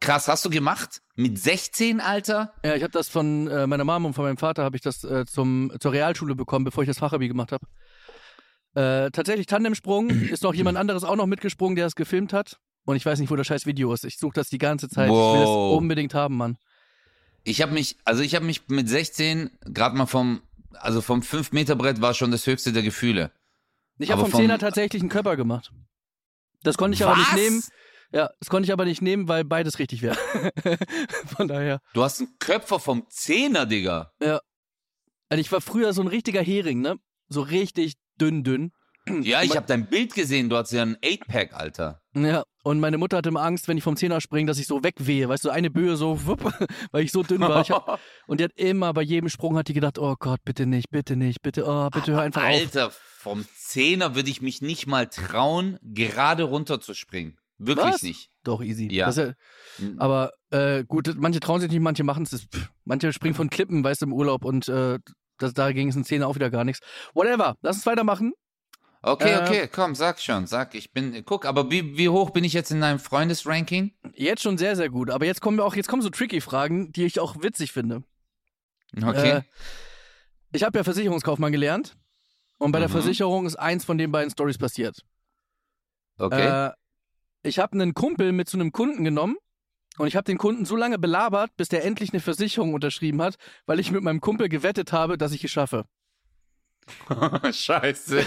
Krass, hast du gemacht? Mit 16, Alter? Ja, ich habe das von äh, meiner Mom und von meinem Vater habe ich das äh, zum zur Realschule bekommen, bevor ich das Fachabi gemacht habe. Äh, tatsächlich Tandemsprung ist noch jemand anderes auch noch mitgesprungen, der es gefilmt hat. Und ich weiß nicht, wo das scheiß Video ist. Ich suche das die ganze Zeit. Ich will Wow. das unbedingt haben, Mann. Ich habe mich, also ich habe mich mit 16 gerade mal vom, also vom 5 Meter Brett war schon das höchste der Gefühle. Ich habe vom vom- Zehner tatsächlich einen Körper gemacht. Das konnte ich aber nicht nehmen. Ja, das konnte ich aber nicht nehmen, weil beides richtig wäre. Von daher. Du hast einen Köpfer vom Zehner, Digga. Also ich war früher so ein richtiger Hering, ne? So richtig dünn, dünn. Ja, ich habe dein Bild gesehen, du hast ja einen 8-Pack, Alter. Ja, und meine Mutter hatte immer Angst, wenn ich vom Zehner springe, dass ich so wegwehe. Weißt du, eine Böe so, wupp, weil ich so dünn war. Hab, und die hat immer bei jedem Sprung hat die gedacht, oh Gott, bitte nicht, bitte nicht, bitte, oh, bitte hör einfach auf. Alter, vom Zehner würde ich mich nicht mal trauen, gerade runter zu springen. Wirklich Was? nicht. Doch, easy. Ja. Ja aber äh, gut, manche trauen sich nicht, manche machen es. Manche springen von Klippen, weißt du, im Urlaub und äh, das, dagegen ist ein Zehner auch wieder gar nichts. Whatever, lass uns weitermachen. Okay, Äh, okay, komm, sag schon, sag, ich bin, guck, aber wie, wie hoch bin ich jetzt in deinem Freundesranking? Jetzt schon sehr, sehr gut. Aber jetzt kommen wir auch, jetzt kommen so tricky Fragen, die ich auch witzig finde. Okay. Äh, ich habe ja Versicherungskaufmann gelernt. Und bei der Mhm. Versicherung ist eins von den beiden Stories passiert. okay. Ich habe einen Kumpel mit zu einem Kunden genommen und ich habe den Kunden so lange belabert, bis der endlich eine Versicherung unterschrieben hat, weil ich mit meinem Kumpel gewettet habe, dass ich es schaffe. Scheiße.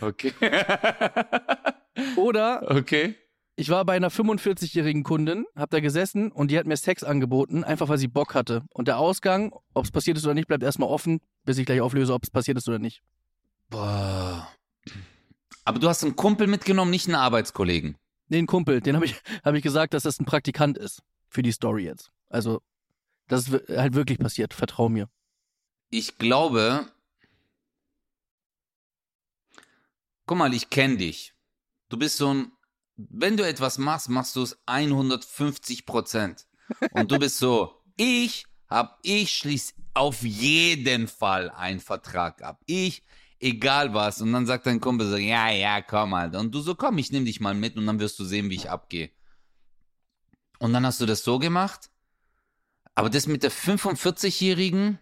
Okay. Oder okay. ich war bei einer 45-jährigen Kundin, hab da gesessen und die hat mir Sex angeboten, einfach weil sie Bock hatte. Und der Ausgang, ob es passiert ist oder nicht, bleibt erstmal offen, bis ich gleich auflöse, ob es passiert ist oder nicht. Boah. Aber du hast einen Kumpel mitgenommen, nicht einen Arbeitskollegen. Den Kumpel, den habe ich, hab ich gesagt, dass das ein Praktikant ist für die Story jetzt. Also, das ist halt wirklich passiert, vertrau mir. Ich glaube. Guck mal, ich kenne dich. Du bist so ein. Wenn du etwas machst, machst du es 150 Prozent. Und du bist so, ich hab, ich schließe auf jeden Fall einen Vertrag ab. Ich, egal was. Und dann sagt dein Kumpel so, ja, ja, komm halt. Und du so, komm, ich nehme dich mal mit und dann wirst du sehen, wie ich abgehe. Und dann hast du das so gemacht. Aber das mit der 45-Jährigen,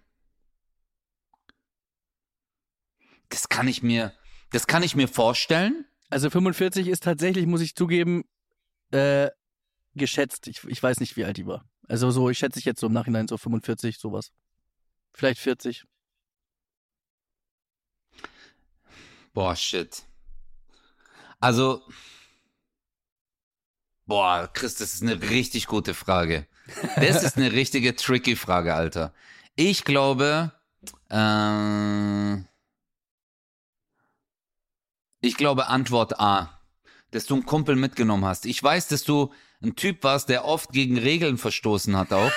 das kann ich mir, das kann ich mir vorstellen. Also 45 ist tatsächlich, muss ich zugeben, äh, geschätzt. Ich, ich weiß nicht, wie alt die war. Also so, ich schätze ich jetzt so im Nachhinein so 45, sowas. Vielleicht 40. Boah, shit. Also, boah, Chris, das ist eine richtig gute Frage. Das ist eine richtige tricky Frage, Alter. Ich glaube, äh, ich glaube Antwort A, dass du einen Kumpel mitgenommen hast. Ich weiß, dass du ein Typ warst, der oft gegen Regeln verstoßen hat auch.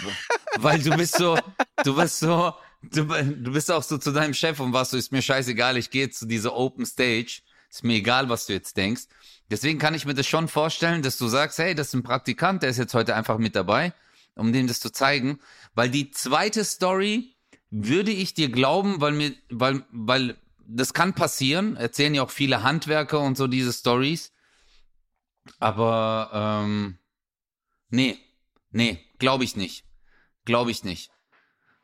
Weil du bist so, du bist so, du, du bist auch so zu deinem Chef und warst so, ist mir scheißegal, ich gehe zu dieser Open Stage. Ist mir egal, was du jetzt denkst. Deswegen kann ich mir das schon vorstellen, dass du sagst, hey, das ist ein Praktikant, der ist jetzt heute einfach mit dabei, um dem das zu zeigen. Weil die zweite Story würde ich dir glauben, weil mir, weil, weil das kann passieren. Erzählen ja auch viele Handwerker und so diese Stories. Aber ähm, nee, nee, glaube ich nicht. Glaube ich nicht.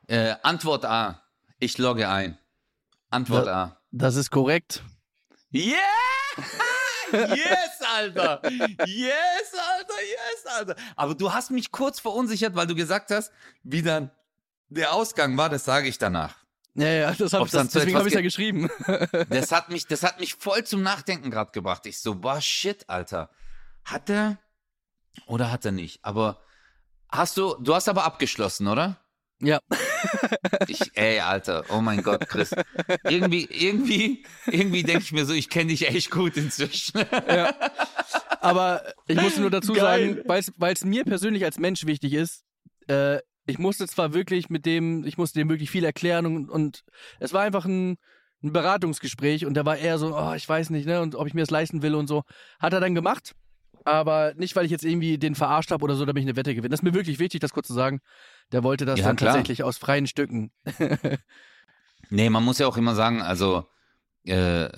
Äh, Antwort A. Ich logge ein. Antwort A. Das ist korrekt. Yeah! yes, Alter! Yes, Alter, yes, Alter! Aber du hast mich kurz verunsichert, weil du gesagt hast, wie dann der Ausgang war, das sage ich danach. Ja, ja, das hab, Ob's das, deswegen habe ich ja ge- geschrieben. Das hat mich, das hat mich voll zum Nachdenken gerade gebracht. Ich so, boah, shit, Alter. Hat er oder hat er nicht? Aber hast du, du hast aber abgeschlossen, oder? Ja. Ich, ey, Alter, oh mein Gott, Chris. Irgendwie, irgendwie, irgendwie denke ich mir so, ich kenne dich echt gut inzwischen. Aber ich musste nur dazu Geil. sagen, weil es mir persönlich als Mensch wichtig ist, äh, ich musste zwar wirklich mit dem, ich musste dem wirklich viel erklären und, und es war einfach ein, ein Beratungsgespräch und der war eher so, oh, ich weiß nicht, ne, und ob ich mir das leisten will und so. Hat er dann gemacht, aber nicht, weil ich jetzt irgendwie den verarscht habe oder so, damit ich eine Wette gewinne. Das ist mir wirklich wichtig, das kurz zu sagen. Der wollte das Ja, dann klar. tatsächlich aus freien Stücken. Nee, man muss ja auch immer sagen, also äh,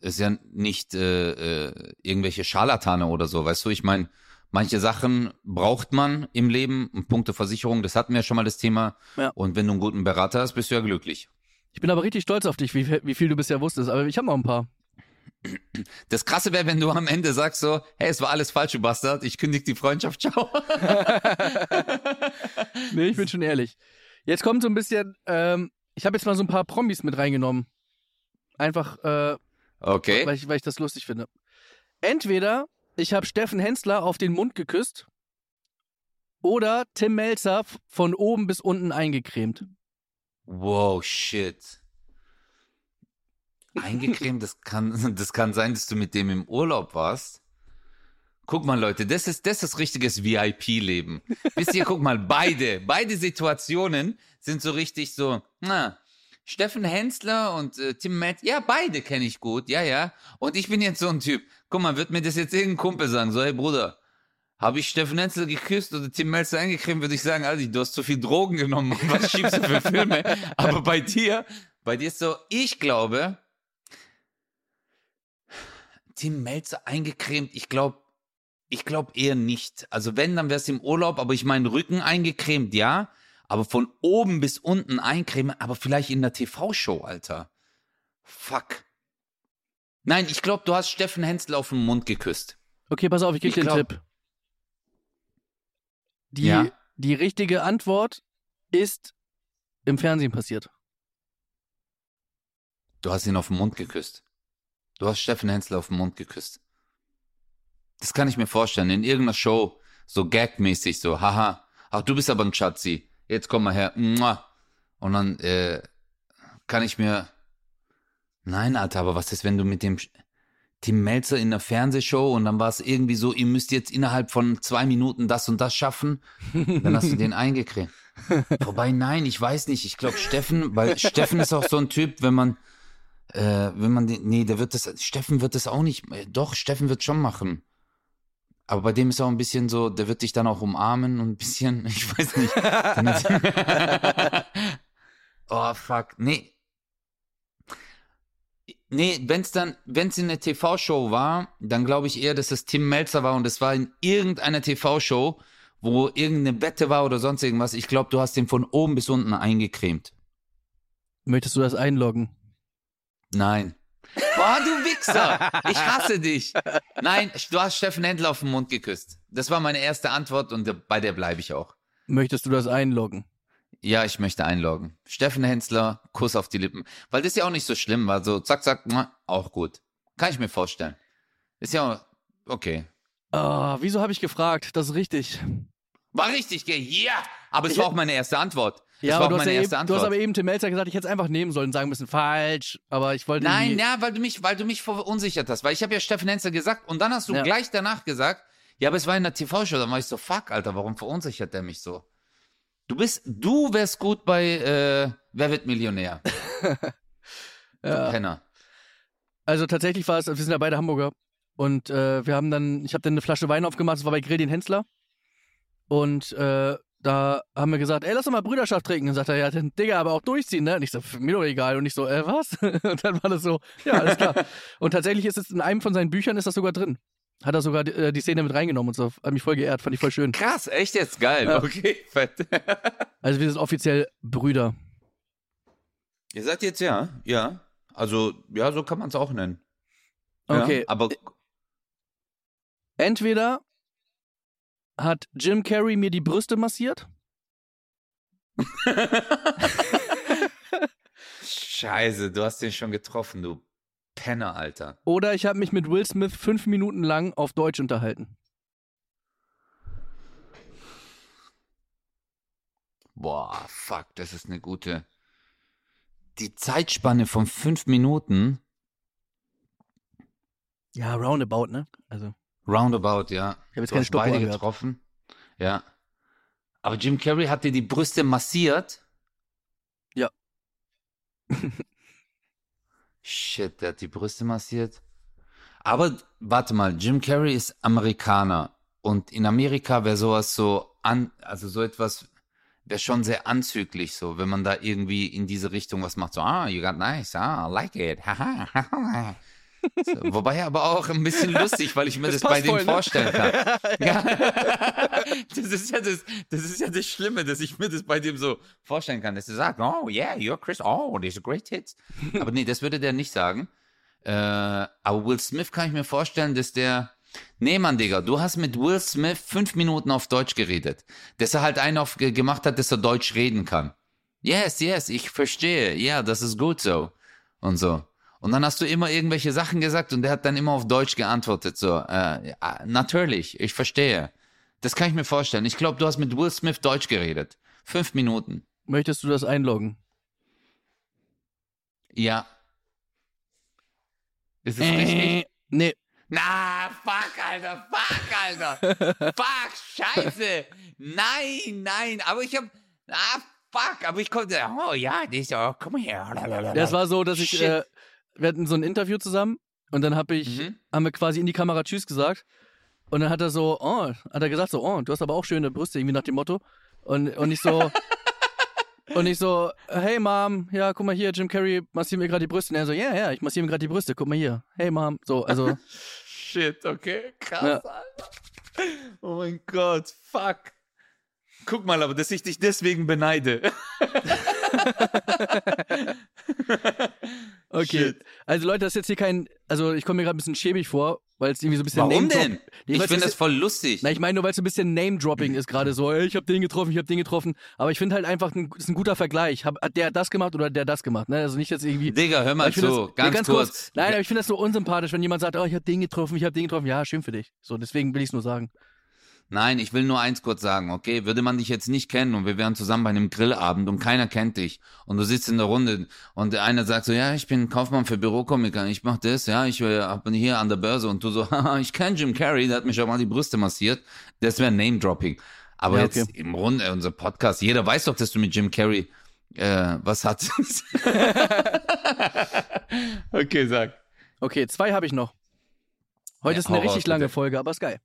ist ja nicht äh, äh, irgendwelche Scharlatane oder so, weißt du? Ich meine, manche Sachen braucht man im Leben, Punkte Versicherung, das hatten wir ja schon mal das Thema. Ja. Und wenn du einen guten Berater hast, bist du ja glücklich. Ich bin aber richtig stolz auf dich, wie, wie viel du bisher wusstest, aber ich habe noch ein paar. Das Krasse wäre, wenn du am Ende sagst so, hey, es war alles falsch, du Bastard, ich kündige die Freundschaft, ciao. Nee, ich bin schon ehrlich. Jetzt kommt so ein bisschen, ähm, ich habe jetzt mal so ein paar Promis mit reingenommen. Einfach, äh, Okay. weil, ich, weil ich das lustig finde. Entweder ich habe Steffen Hensler auf den Mund geküsst oder Tim Melzer von oben bis unten eingecremt. Wow, shit. Eingecremt, das kann, das kann sein, dass du mit dem im Urlaub warst. Guck mal, Leute, das ist, das ist richtiges VIP-Leben. Wisst ihr, guck mal, beide, beide Situationen sind so richtig so, na, Steffen Hensler und äh, Tim Matt, ja, beide kenne ich gut, ja, ja. Und ich bin jetzt so ein Typ. Guck mal, wird mir das jetzt irgendein Kumpel sagen, so, hey Bruder, habe ich Steffen Hensler geküsst oder Tim Melzer eingecremt, würde ich sagen, Alter, du hast zu viel Drogen genommen. Was schiebst du für Filme? Aber bei dir, bei dir ist so, ich glaube, Tim Melzer eingecremt, ich glaube, ich glaube eher nicht. Also wenn, dann wäre es im Urlaub, aber ich meine, Rücken eingecremt, ja. Aber von oben bis unten eincremen, aber vielleicht in der TV-Show, Alter. Fuck. Nein, ich glaube, du hast Steffen Hensel auf den Mund geküsst. Okay, pass auf, ich gebe dir einen Tipp. Die, Ja. die richtige Antwort ist im Fernsehen passiert. Du hast ihn auf den Mund geküsst. Du hast Steffen Hensel auf den Mund geküsst. Das kann ich mir vorstellen. In irgendeiner Show, so gagmäßig, so, haha, ach, du bist aber ein Schatzi. Jetzt komm mal her. Mua. Und dann äh, kann ich mir. Nein, Alter, aber was ist, wenn du mit dem Tim Melzer in der Fernsehshow und dann war es irgendwie so, ihr müsst jetzt innerhalb von zwei Minuten das und das schaffen. Dann hast du den eingecremt. Wobei, nein, ich weiß nicht. Ich glaube, Steffen, weil Steffen ist auch so ein Typ, wenn man, äh, wenn man den, nee, der wird das, Steffen wird das auch nicht, äh, doch, Steffen wird schon machen. Aber bei dem ist auch ein bisschen so, der wird dich dann auch umarmen und ein bisschen, ich weiß nicht. Oh, fuck, nee. Nee, wenn's dann, wenn's in einer TV-Show war, dann glaube ich eher, dass es Tim Melzer war und es war in irgendeiner TV-Show, wo irgendeine Wette war oder sonst irgendwas. Ich glaube, du hast den von oben bis unten eingecremt. Möchtest du das einloggen? Nein. Boah, du Wichser! Ich hasse dich. Nein, du hast Steffen Händler auf den Mund geküsst. Das war meine erste Antwort und bei der bleibe ich auch. Möchtest du das einloggen? Ja, ich möchte einloggen. Steffen Hensler, Kuss auf die Lippen. Weil das ist ja auch nicht so schlimm, war so zack, zack, auch gut. Kann ich mir vorstellen. Ist ja auch, okay. Ah, wieso habe ich gefragt? Das ist richtig. War richtig, gell? Ja! Aber es Ich- war auch meine erste Antwort. Ja, aber du hast, ja eben, du hast aber eben Tim Melzer gesagt, ich hätte es einfach nehmen sollen, sagen müssen, falsch. Aber ich wollte. Nein, ja, weil du mich, weil du mich verunsichert hast. Weil ich habe ja Steffen Hensler gesagt und dann hast du Ja. gleich danach gesagt, ja, aber es war in der TV-Show. Dann war ich so, fuck, Alter, warum verunsichert der mich so? Du bist, du wärst gut bei äh, Wer wird Millionär? Ja. Penner. Also tatsächlich war es, wir sind ja beide Hamburger. Und äh, wir haben dann, ich habe dann eine Flasche Wein aufgemacht, das war bei Grill den Hensler. Und äh, da haben wir gesagt, ey, lass doch mal Brüderschaft trinken. Und sagt er, ja, dann, Digga, aber auch durchziehen, ne? Und ich so, mir doch egal. Und ich so, äh, was? Und dann war das so, ja, alles klar. und tatsächlich ist es in einem von seinen Büchern ist das sogar drin. Hat er sogar die, äh, die Szene mit reingenommen und so. Hat mich voll geehrt, fand ich voll schön. Krass, echt jetzt geil. Ja. Okay, fett. Also wir sind offiziell Brüder. Ihr seid jetzt ja, ja. Also, ja, so kann man es auch nennen. Okay. Ja, aber Entweder hat Jim Carrey mir die Brüste massiert Scheiße, du hast den schon getroffen, du Penner, Alter. oder ich habe mich mit Will Smith fünf Minuten lang auf Deutsch unterhalten. Boah, fuck, das ist eine gute. Die Zeitspanne von fünf Minuten, Ja, roundabout, ne? Also, roundabout, ja. ich habe jetzt Du keine Stoppuhr beide getroffen. Ja. Aber Jim Carrey hat dir die Brüste massiert? Ja. Shit, der hat die Brüste massiert. Aber warte mal, Jim Carrey ist Amerikaner. Und in Amerika wäre sowas so an, also so etwas wäre schon sehr anzüglich, so, wenn man da irgendwie in diese Richtung was macht. So, ah, you got nice, ah, I like it. haha. So, wobei aber auch ein bisschen lustig, weil ich mir das, Das bei dem voll, ne? vorstellen kann. Ja. Das ist ja das, das ist ja das Schlimme, dass ich mir das bei dem so vorstellen kann, dass er sagt, oh yeah, you're Chris, oh, these are great hits. Aber nee, das würde der nicht sagen. Äh, aber Will Smith kann ich mir vorstellen, dass der, nee Mann, Digga, du hast mit Will Smith fünf Minuten auf Deutsch geredet. Dass er halt einen auf ge- gemacht hat, dass er Deutsch reden kann. Yes, yes, ich verstehe. Ja, das ist gut so. Und so. Und dann hast du immer irgendwelche Sachen gesagt und der hat dann immer auf Deutsch geantwortet. So, äh, natürlich, ich verstehe. Das kann ich mir vorstellen. Ich glaube, du hast mit Will Smith Deutsch geredet. Fünf Minuten. Möchtest du das einloggen? Ja. Ist es richtig? Äh, nee. Na, fuck, Alter, fuck, Alter. fuck, scheiße. Nein, nein, aber ich hab, ah, fuck, aber ich konnte, oh ja, das ist, oh, komm her. Das war so, dass ich, äh, wir hatten so ein Interview zusammen und dann hab ich, Mhm. haben wir quasi in die Kamera Tschüss gesagt. Und dann hat er so, oh, hat er gesagt so, oh, du hast aber auch schöne Brüste, irgendwie nach dem Motto. Und, und ich so, Und ich so, hey Mom, ja, guck mal hier, Jim Carrey massiert mir gerade die Brüste. Und er so, ja, ja, ich massiere mir gerade die Brüste, guck mal hier. Hey Mom, so, also. Shit, okay, krass. Ja. Alter. Oh mein Gott, fuck. Guck mal, aber dass ich dich deswegen beneide. Okay. Shit. Also Leute, das ist jetzt hier kein, also ich komme mir gerade ein bisschen schäbig vor, weil es irgendwie so ein bisschen Warum denn? Nee, Ich finde das voll lustig. Na, ich meine nur, weil es so ein bisschen Name-Dropping ist gerade so. Ey, ich habe den getroffen, ich habe den getroffen. Aber ich finde halt einfach, ein, ist ein guter Vergleich. Hab, hat der das gemacht oder der das gemacht? Ne? Also nicht jetzt irgendwie. Digga, hör mal zu, das, ganz, nee, kurz. Nein, aber ich finde das so unsympathisch, wenn jemand sagt, oh, ich habe den getroffen, ich habe den getroffen. Ja, schön für dich. So, deswegen will ich es nur sagen. Nein, ich will nur eins kurz sagen, okay? Würde man dich jetzt nicht kennen und wir wären zusammen bei einem Grillabend und keiner kennt dich und du sitzt in der Runde und der eine sagt so, ja, ich bin Kaufmann für Bürokomiker, ich mach das, ja, ich äh, bin hier an der Börse und du so, haha, ich kenn Jim Carrey, der hat mich auch mal die Brüste massiert. Das wäre Name-Dropping. Aber Ja, jetzt okay. im Runde, unser Podcast, jeder weiß doch, dass du mit Jim Carrey äh, was hattest. okay, sag. Okay, zwei habe ich noch. Heute Ja, ist eine richtig raus, lange bitte. Folge, aber ist geil.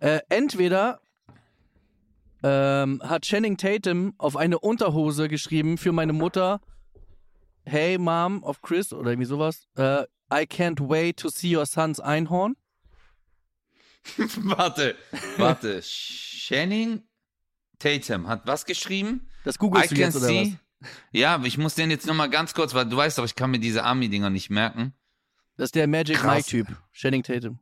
Äh, entweder ähm, hat Channing Tatum auf eine Unterhose geschrieben für meine Mutter, Hey Mom of Chris oder irgendwie sowas. Äh, I can't wait to see your son's Einhorn. warte, warte. Channing Tatum hat was geschrieben? Das I googelst du can jetzt oder see. was? Ja, aber ich muss den jetzt nochmal ganz kurz, weil du weißt doch, ich kann mir diese Army-Dinger nicht merken. Das ist der Magic. Mike-Typ, Channing Tatum.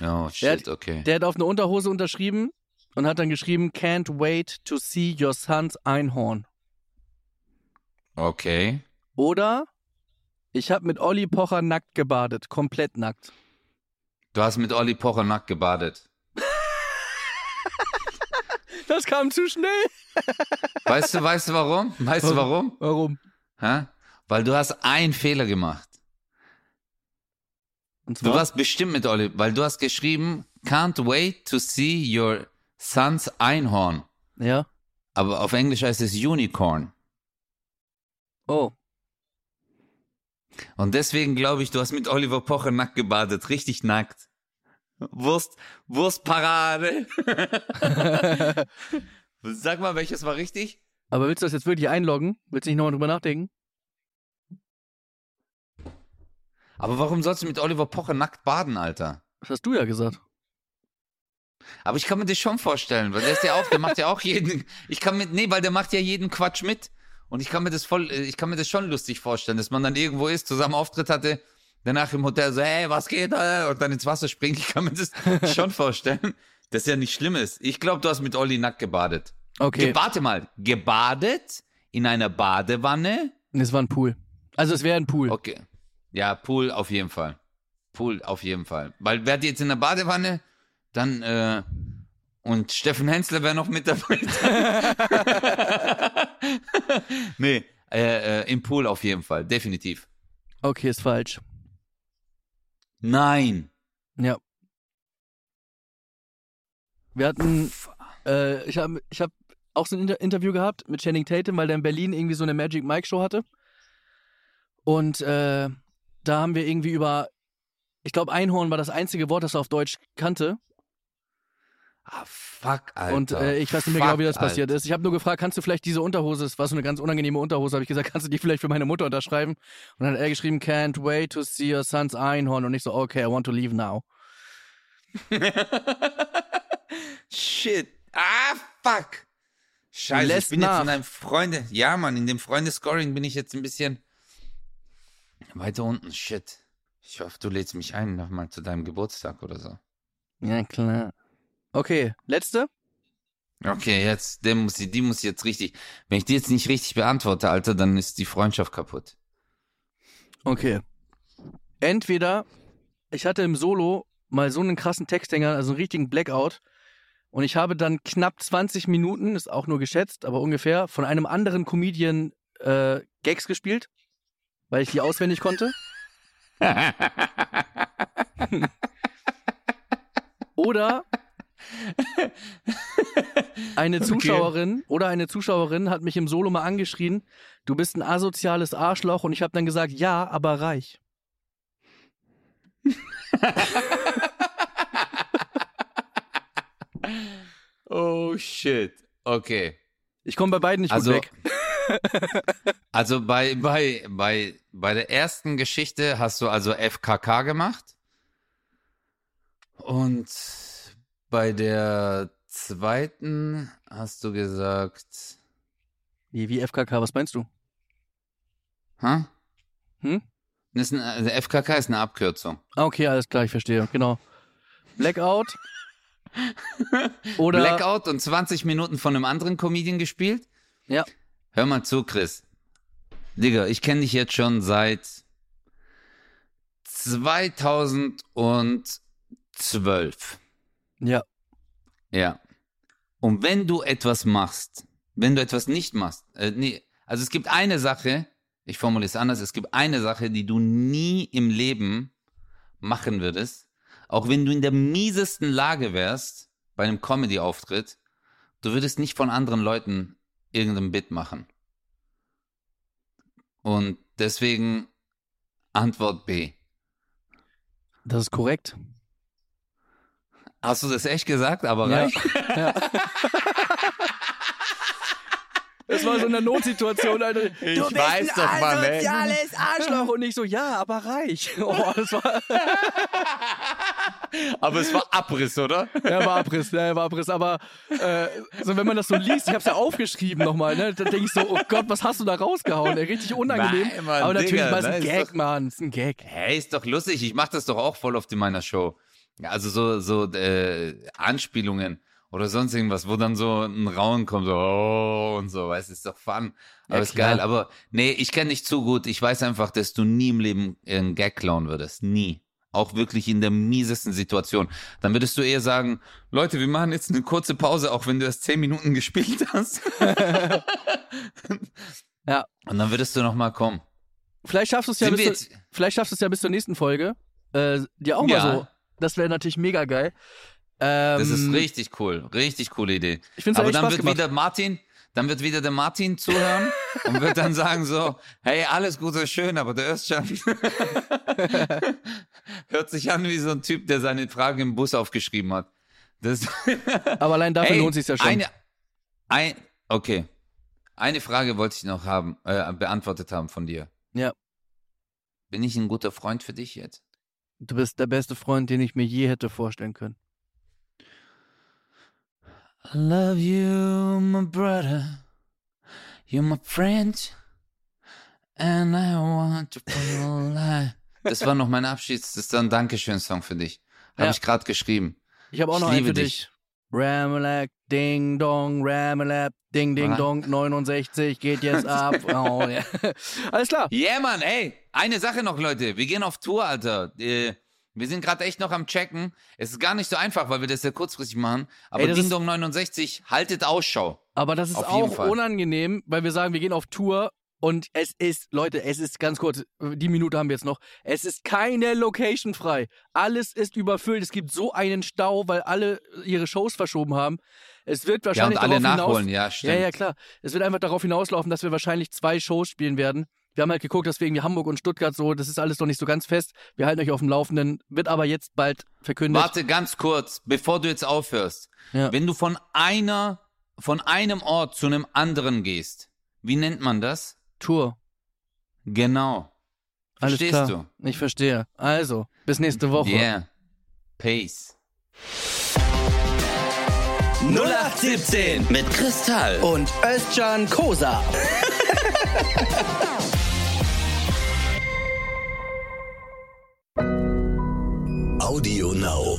Oh, shit, okay. Der hat auf eine Unterhose unterschrieben und hat dann geschrieben, Can't wait to see your son's Einhorn. Okay. Oder ich habe mit Olli Pocher nackt gebadet, komplett nackt. Du hast mit Olli Pocher nackt gebadet. Das kam zu schnell. Weißt du, weißt du warum? Weißt du warum? Warum? Hä? Weil du hast einen Fehler gemacht. Du warst bestimmt mit Olli, weil du hast geschrieben, can't wait to see your son's Einhorn. Ja. Aber auf Englisch heißt es Unicorn. Oh. Und deswegen glaube ich, du hast mit Oliver Pocher nackt gebadet, richtig nackt. Wurst, Wurstparade. Sag mal, welches war richtig? Aber willst du das jetzt wirklich einloggen? Willst du nicht nochmal drüber nachdenken? Aber warum sollst du mit Oliver Pocher nackt baden, Alter? Das hast du ja gesagt. Aber ich kann mir das schon vorstellen, weil der ist ja auch, der macht ja auch jeden, ich kann mit, nee, weil der macht ja jeden Quatsch mit. Und ich kann mir das voll, ich kann mir das schon lustig vorstellen, dass man dann irgendwo ist, zusammen Auftritt hatte, danach im Hotel so, hey, was geht da? Und dann ins Wasser springt. Ich kann mir das schon vorstellen, dass ja nicht schlimm ist. Ich glaube, du hast mit Olli nackt gebadet. Okay. Ge warte mal, gebadet in einer Badewanne? Es war ein Pool. Also es wäre ein Pool. Okay. Ja, Pool auf jeden Fall. Pool auf jeden Fall. Weil wer jetzt in der Badewanne, dann äh, und Steffen Hensler wäre noch mit dabei. nee, äh, äh, im Pool auf jeden Fall, definitiv. Okay, ist falsch. Nein. Ja. Wir hatten, äh, ich habe ich hab auch so ein Inter Interview gehabt mit Channing Tatum, weil der in Berlin irgendwie so eine Magic Mike Show hatte. Und äh, da haben wir irgendwie über, ich glaube, Einhorn war das einzige Wort, das er auf Deutsch kannte. Ah, fuck, Alter. Und äh, ich weiß nicht mehr Fuck, genau, wie das Alter. passiert ist. Ich habe nur gefragt, kannst du vielleicht diese Unterhose, es war so eine ganz unangenehme Unterhose, habe ich gesagt, kannst du die vielleicht für meine Mutter unterschreiben? Und dann hat er geschrieben, can't wait to see your son's Einhorn. Und ich so, okay, I want to leave now. Shit. Ah, fuck. Scheiße, Lässt ich bin nach. jetzt in einem Freunde. Ja, Mann, in dem Freundescoring bin ich jetzt ein bisschen weiter unten. Shit. Ich hoffe, du lädst mich ein nochmal zu deinem Geburtstag oder so. Ja, klar. Okay, letzte? Okay, jetzt, der muss, die muss jetzt richtig. Wenn ich die jetzt nicht richtig beantworte, Alter, dann ist die Freundschaft kaputt. Okay. Entweder ich hatte im Solo mal so einen krassen Texthänger, also einen richtigen Blackout, und ich habe dann knapp 20 Minuten, ist auch nur geschätzt, aber ungefähr, von einem anderen Comedian äh, Gags gespielt, weil ich die auswendig konnte. Oder eine Zuschauerin oder eine Zuschauerin hat mich im Solo mal angeschrien, du bist ein asoziales Arschloch und ich habe dann gesagt, ja, aber reich. oh shit. Okay. Ich komme bei beiden nicht Also, gut weg. Also bei, bei, bei, bei der ersten Geschichte hast du also FKK gemacht. Und bei der zweiten hast du gesagt, Wie, wie FKK, was meinst du? ha? Hm? Das ist ein, also FKK ist eine Abkürzung. Ah, okay, alles klar, ich verstehe. Genau. Blackout. Oder. Blackout und 20 Minuten von einem anderen Comedian gespielt. Ja. Hör mal zu, Chris. Digga, ich kenne dich jetzt schon seit 2012. Ja. Ja. Und wenn du etwas machst, wenn du etwas nicht machst, äh, nee, also es gibt eine Sache, ich formuliere es anders, es gibt eine Sache, die du nie im Leben machen würdest, auch wenn du in der miesesten Lage wärst, bei einem Comedy-Auftritt, du würdest nicht von anderen Leuten irgendein Bit machen. Und deswegen Antwort B. Das ist korrekt. Hast du das echt gesagt, aber Ja. reich? ja. Das war so eine Notsituation, Alter. Ich weiß doch, Mann, ey. asoziales Arschloch. Und ich so, ja, aber reich. Oh, das war, Aber es war Abriss, oder? ja, war Abriss, ja, war Abriss. Aber äh, so, wenn man das so liest, ich hab's ja aufgeschrieben nochmal, ne? Dann denke ich so, oh Gott, was hast du da rausgehauen? Ey, richtig unangenehm. Nein, Mann, aber natürlich Digga, war es ein ne, Gag, doch- Mann. Es ist ein Gag. Hey, ist doch lustig. Ich mach das doch auch voll oft in meiner Show. Ja, Also so, so äh, Anspielungen oder sonst irgendwas, wo dann so ein Rauen kommt, so oh, und so, weißt du, ist doch fun. Aber Ja, ist geil. Aber nee, ich kenne dich zu gut. Ich weiß einfach, dass du nie im Leben einen Gag klauen würdest. Nie. Auch wirklich in der miesesten Situation. Dann würdest du eher sagen, Leute, wir machen jetzt eine kurze Pause, auch wenn du erst zehn Minuten gespielt hast. Ja. Und dann würdest du noch mal kommen. Vielleicht schaffst du es ja, bis zu, vielleicht schaffst du es ja bis zur nächsten Folge. Äh, dir auch mal Ja. so. Das wäre natürlich mega geil. Ähm, Das ist richtig cool, richtig coole Idee. Ich find's Aber dann Spaß wird gemacht. wieder Martin, dann wird wieder der Martin zuhören und wird dann sagen so, hey, alles gut und schön, aber der Özcan sich an wie so ein Typ, der seine Fragen im Bus aufgeschrieben hat. Das, Aber allein dafür Ey, lohnt sich ja schon. Eine, ein, okay. Eine Frage wollte ich noch haben, äh, beantwortet haben von dir. Ja. Bin ich ein guter Freund für dich jetzt? Du bist der beste Freund, den ich mir je hätte vorstellen können. I love you, my brother. You're my friend. And I want to feel alive. Das war noch mein Abschieds, das ist ein Dankeschön-Song für dich. Habe Ja. ich gerade geschrieben. Ich habe auch Ich noch einen für dich. dich. Ramalak, Ding Dong, Ramalak, Ding Ding? Dong, 69 geht jetzt ab. Oh, ja. Alles klar. Yeah, Mann, ey. Eine Sache noch, Leute. Wir gehen auf Tour, Alter. Äh, wir sind gerade echt noch am Checken. Es ist gar nicht so einfach, weil wir das sehr kurzfristig machen. Aber Ey, Ding Dong 69, haltet Ausschau. Aber das ist Auf jeden auch Fall. unangenehm, weil wir sagen, wir gehen auf Tour und es ist, Leute, es ist ganz kurz, die Minute haben wir jetzt noch. Es ist keine Location frei. Alles ist überfüllt. Es gibt so einen Stau, weil alle ihre Shows verschoben haben. Es wird Ja, und wahrscheinlich alle darauf nachholen, hinaus, ja, Ja, stimmt. ja, klar. Es wird einfach darauf hinauslaufen, dass wir wahrscheinlich zwei Shows spielen werden. Wir haben halt geguckt, dass wir irgendwie Hamburg und Stuttgart so, das ist alles noch nicht so ganz fest. Wir halten euch auf dem Laufenden, wird aber jetzt bald verkündet. Warte ganz kurz, bevor du jetzt aufhörst. Ja. Wenn du von einer, von einem Ort zu einem anderen gehst, wie nennt man das? Tour. Genau. Alles Verstehst klar. du? Ich verstehe. Also, bis nächste Woche. Yeah. Peace. 0817 mit Kristall und Özcan Kosa. Audio Now.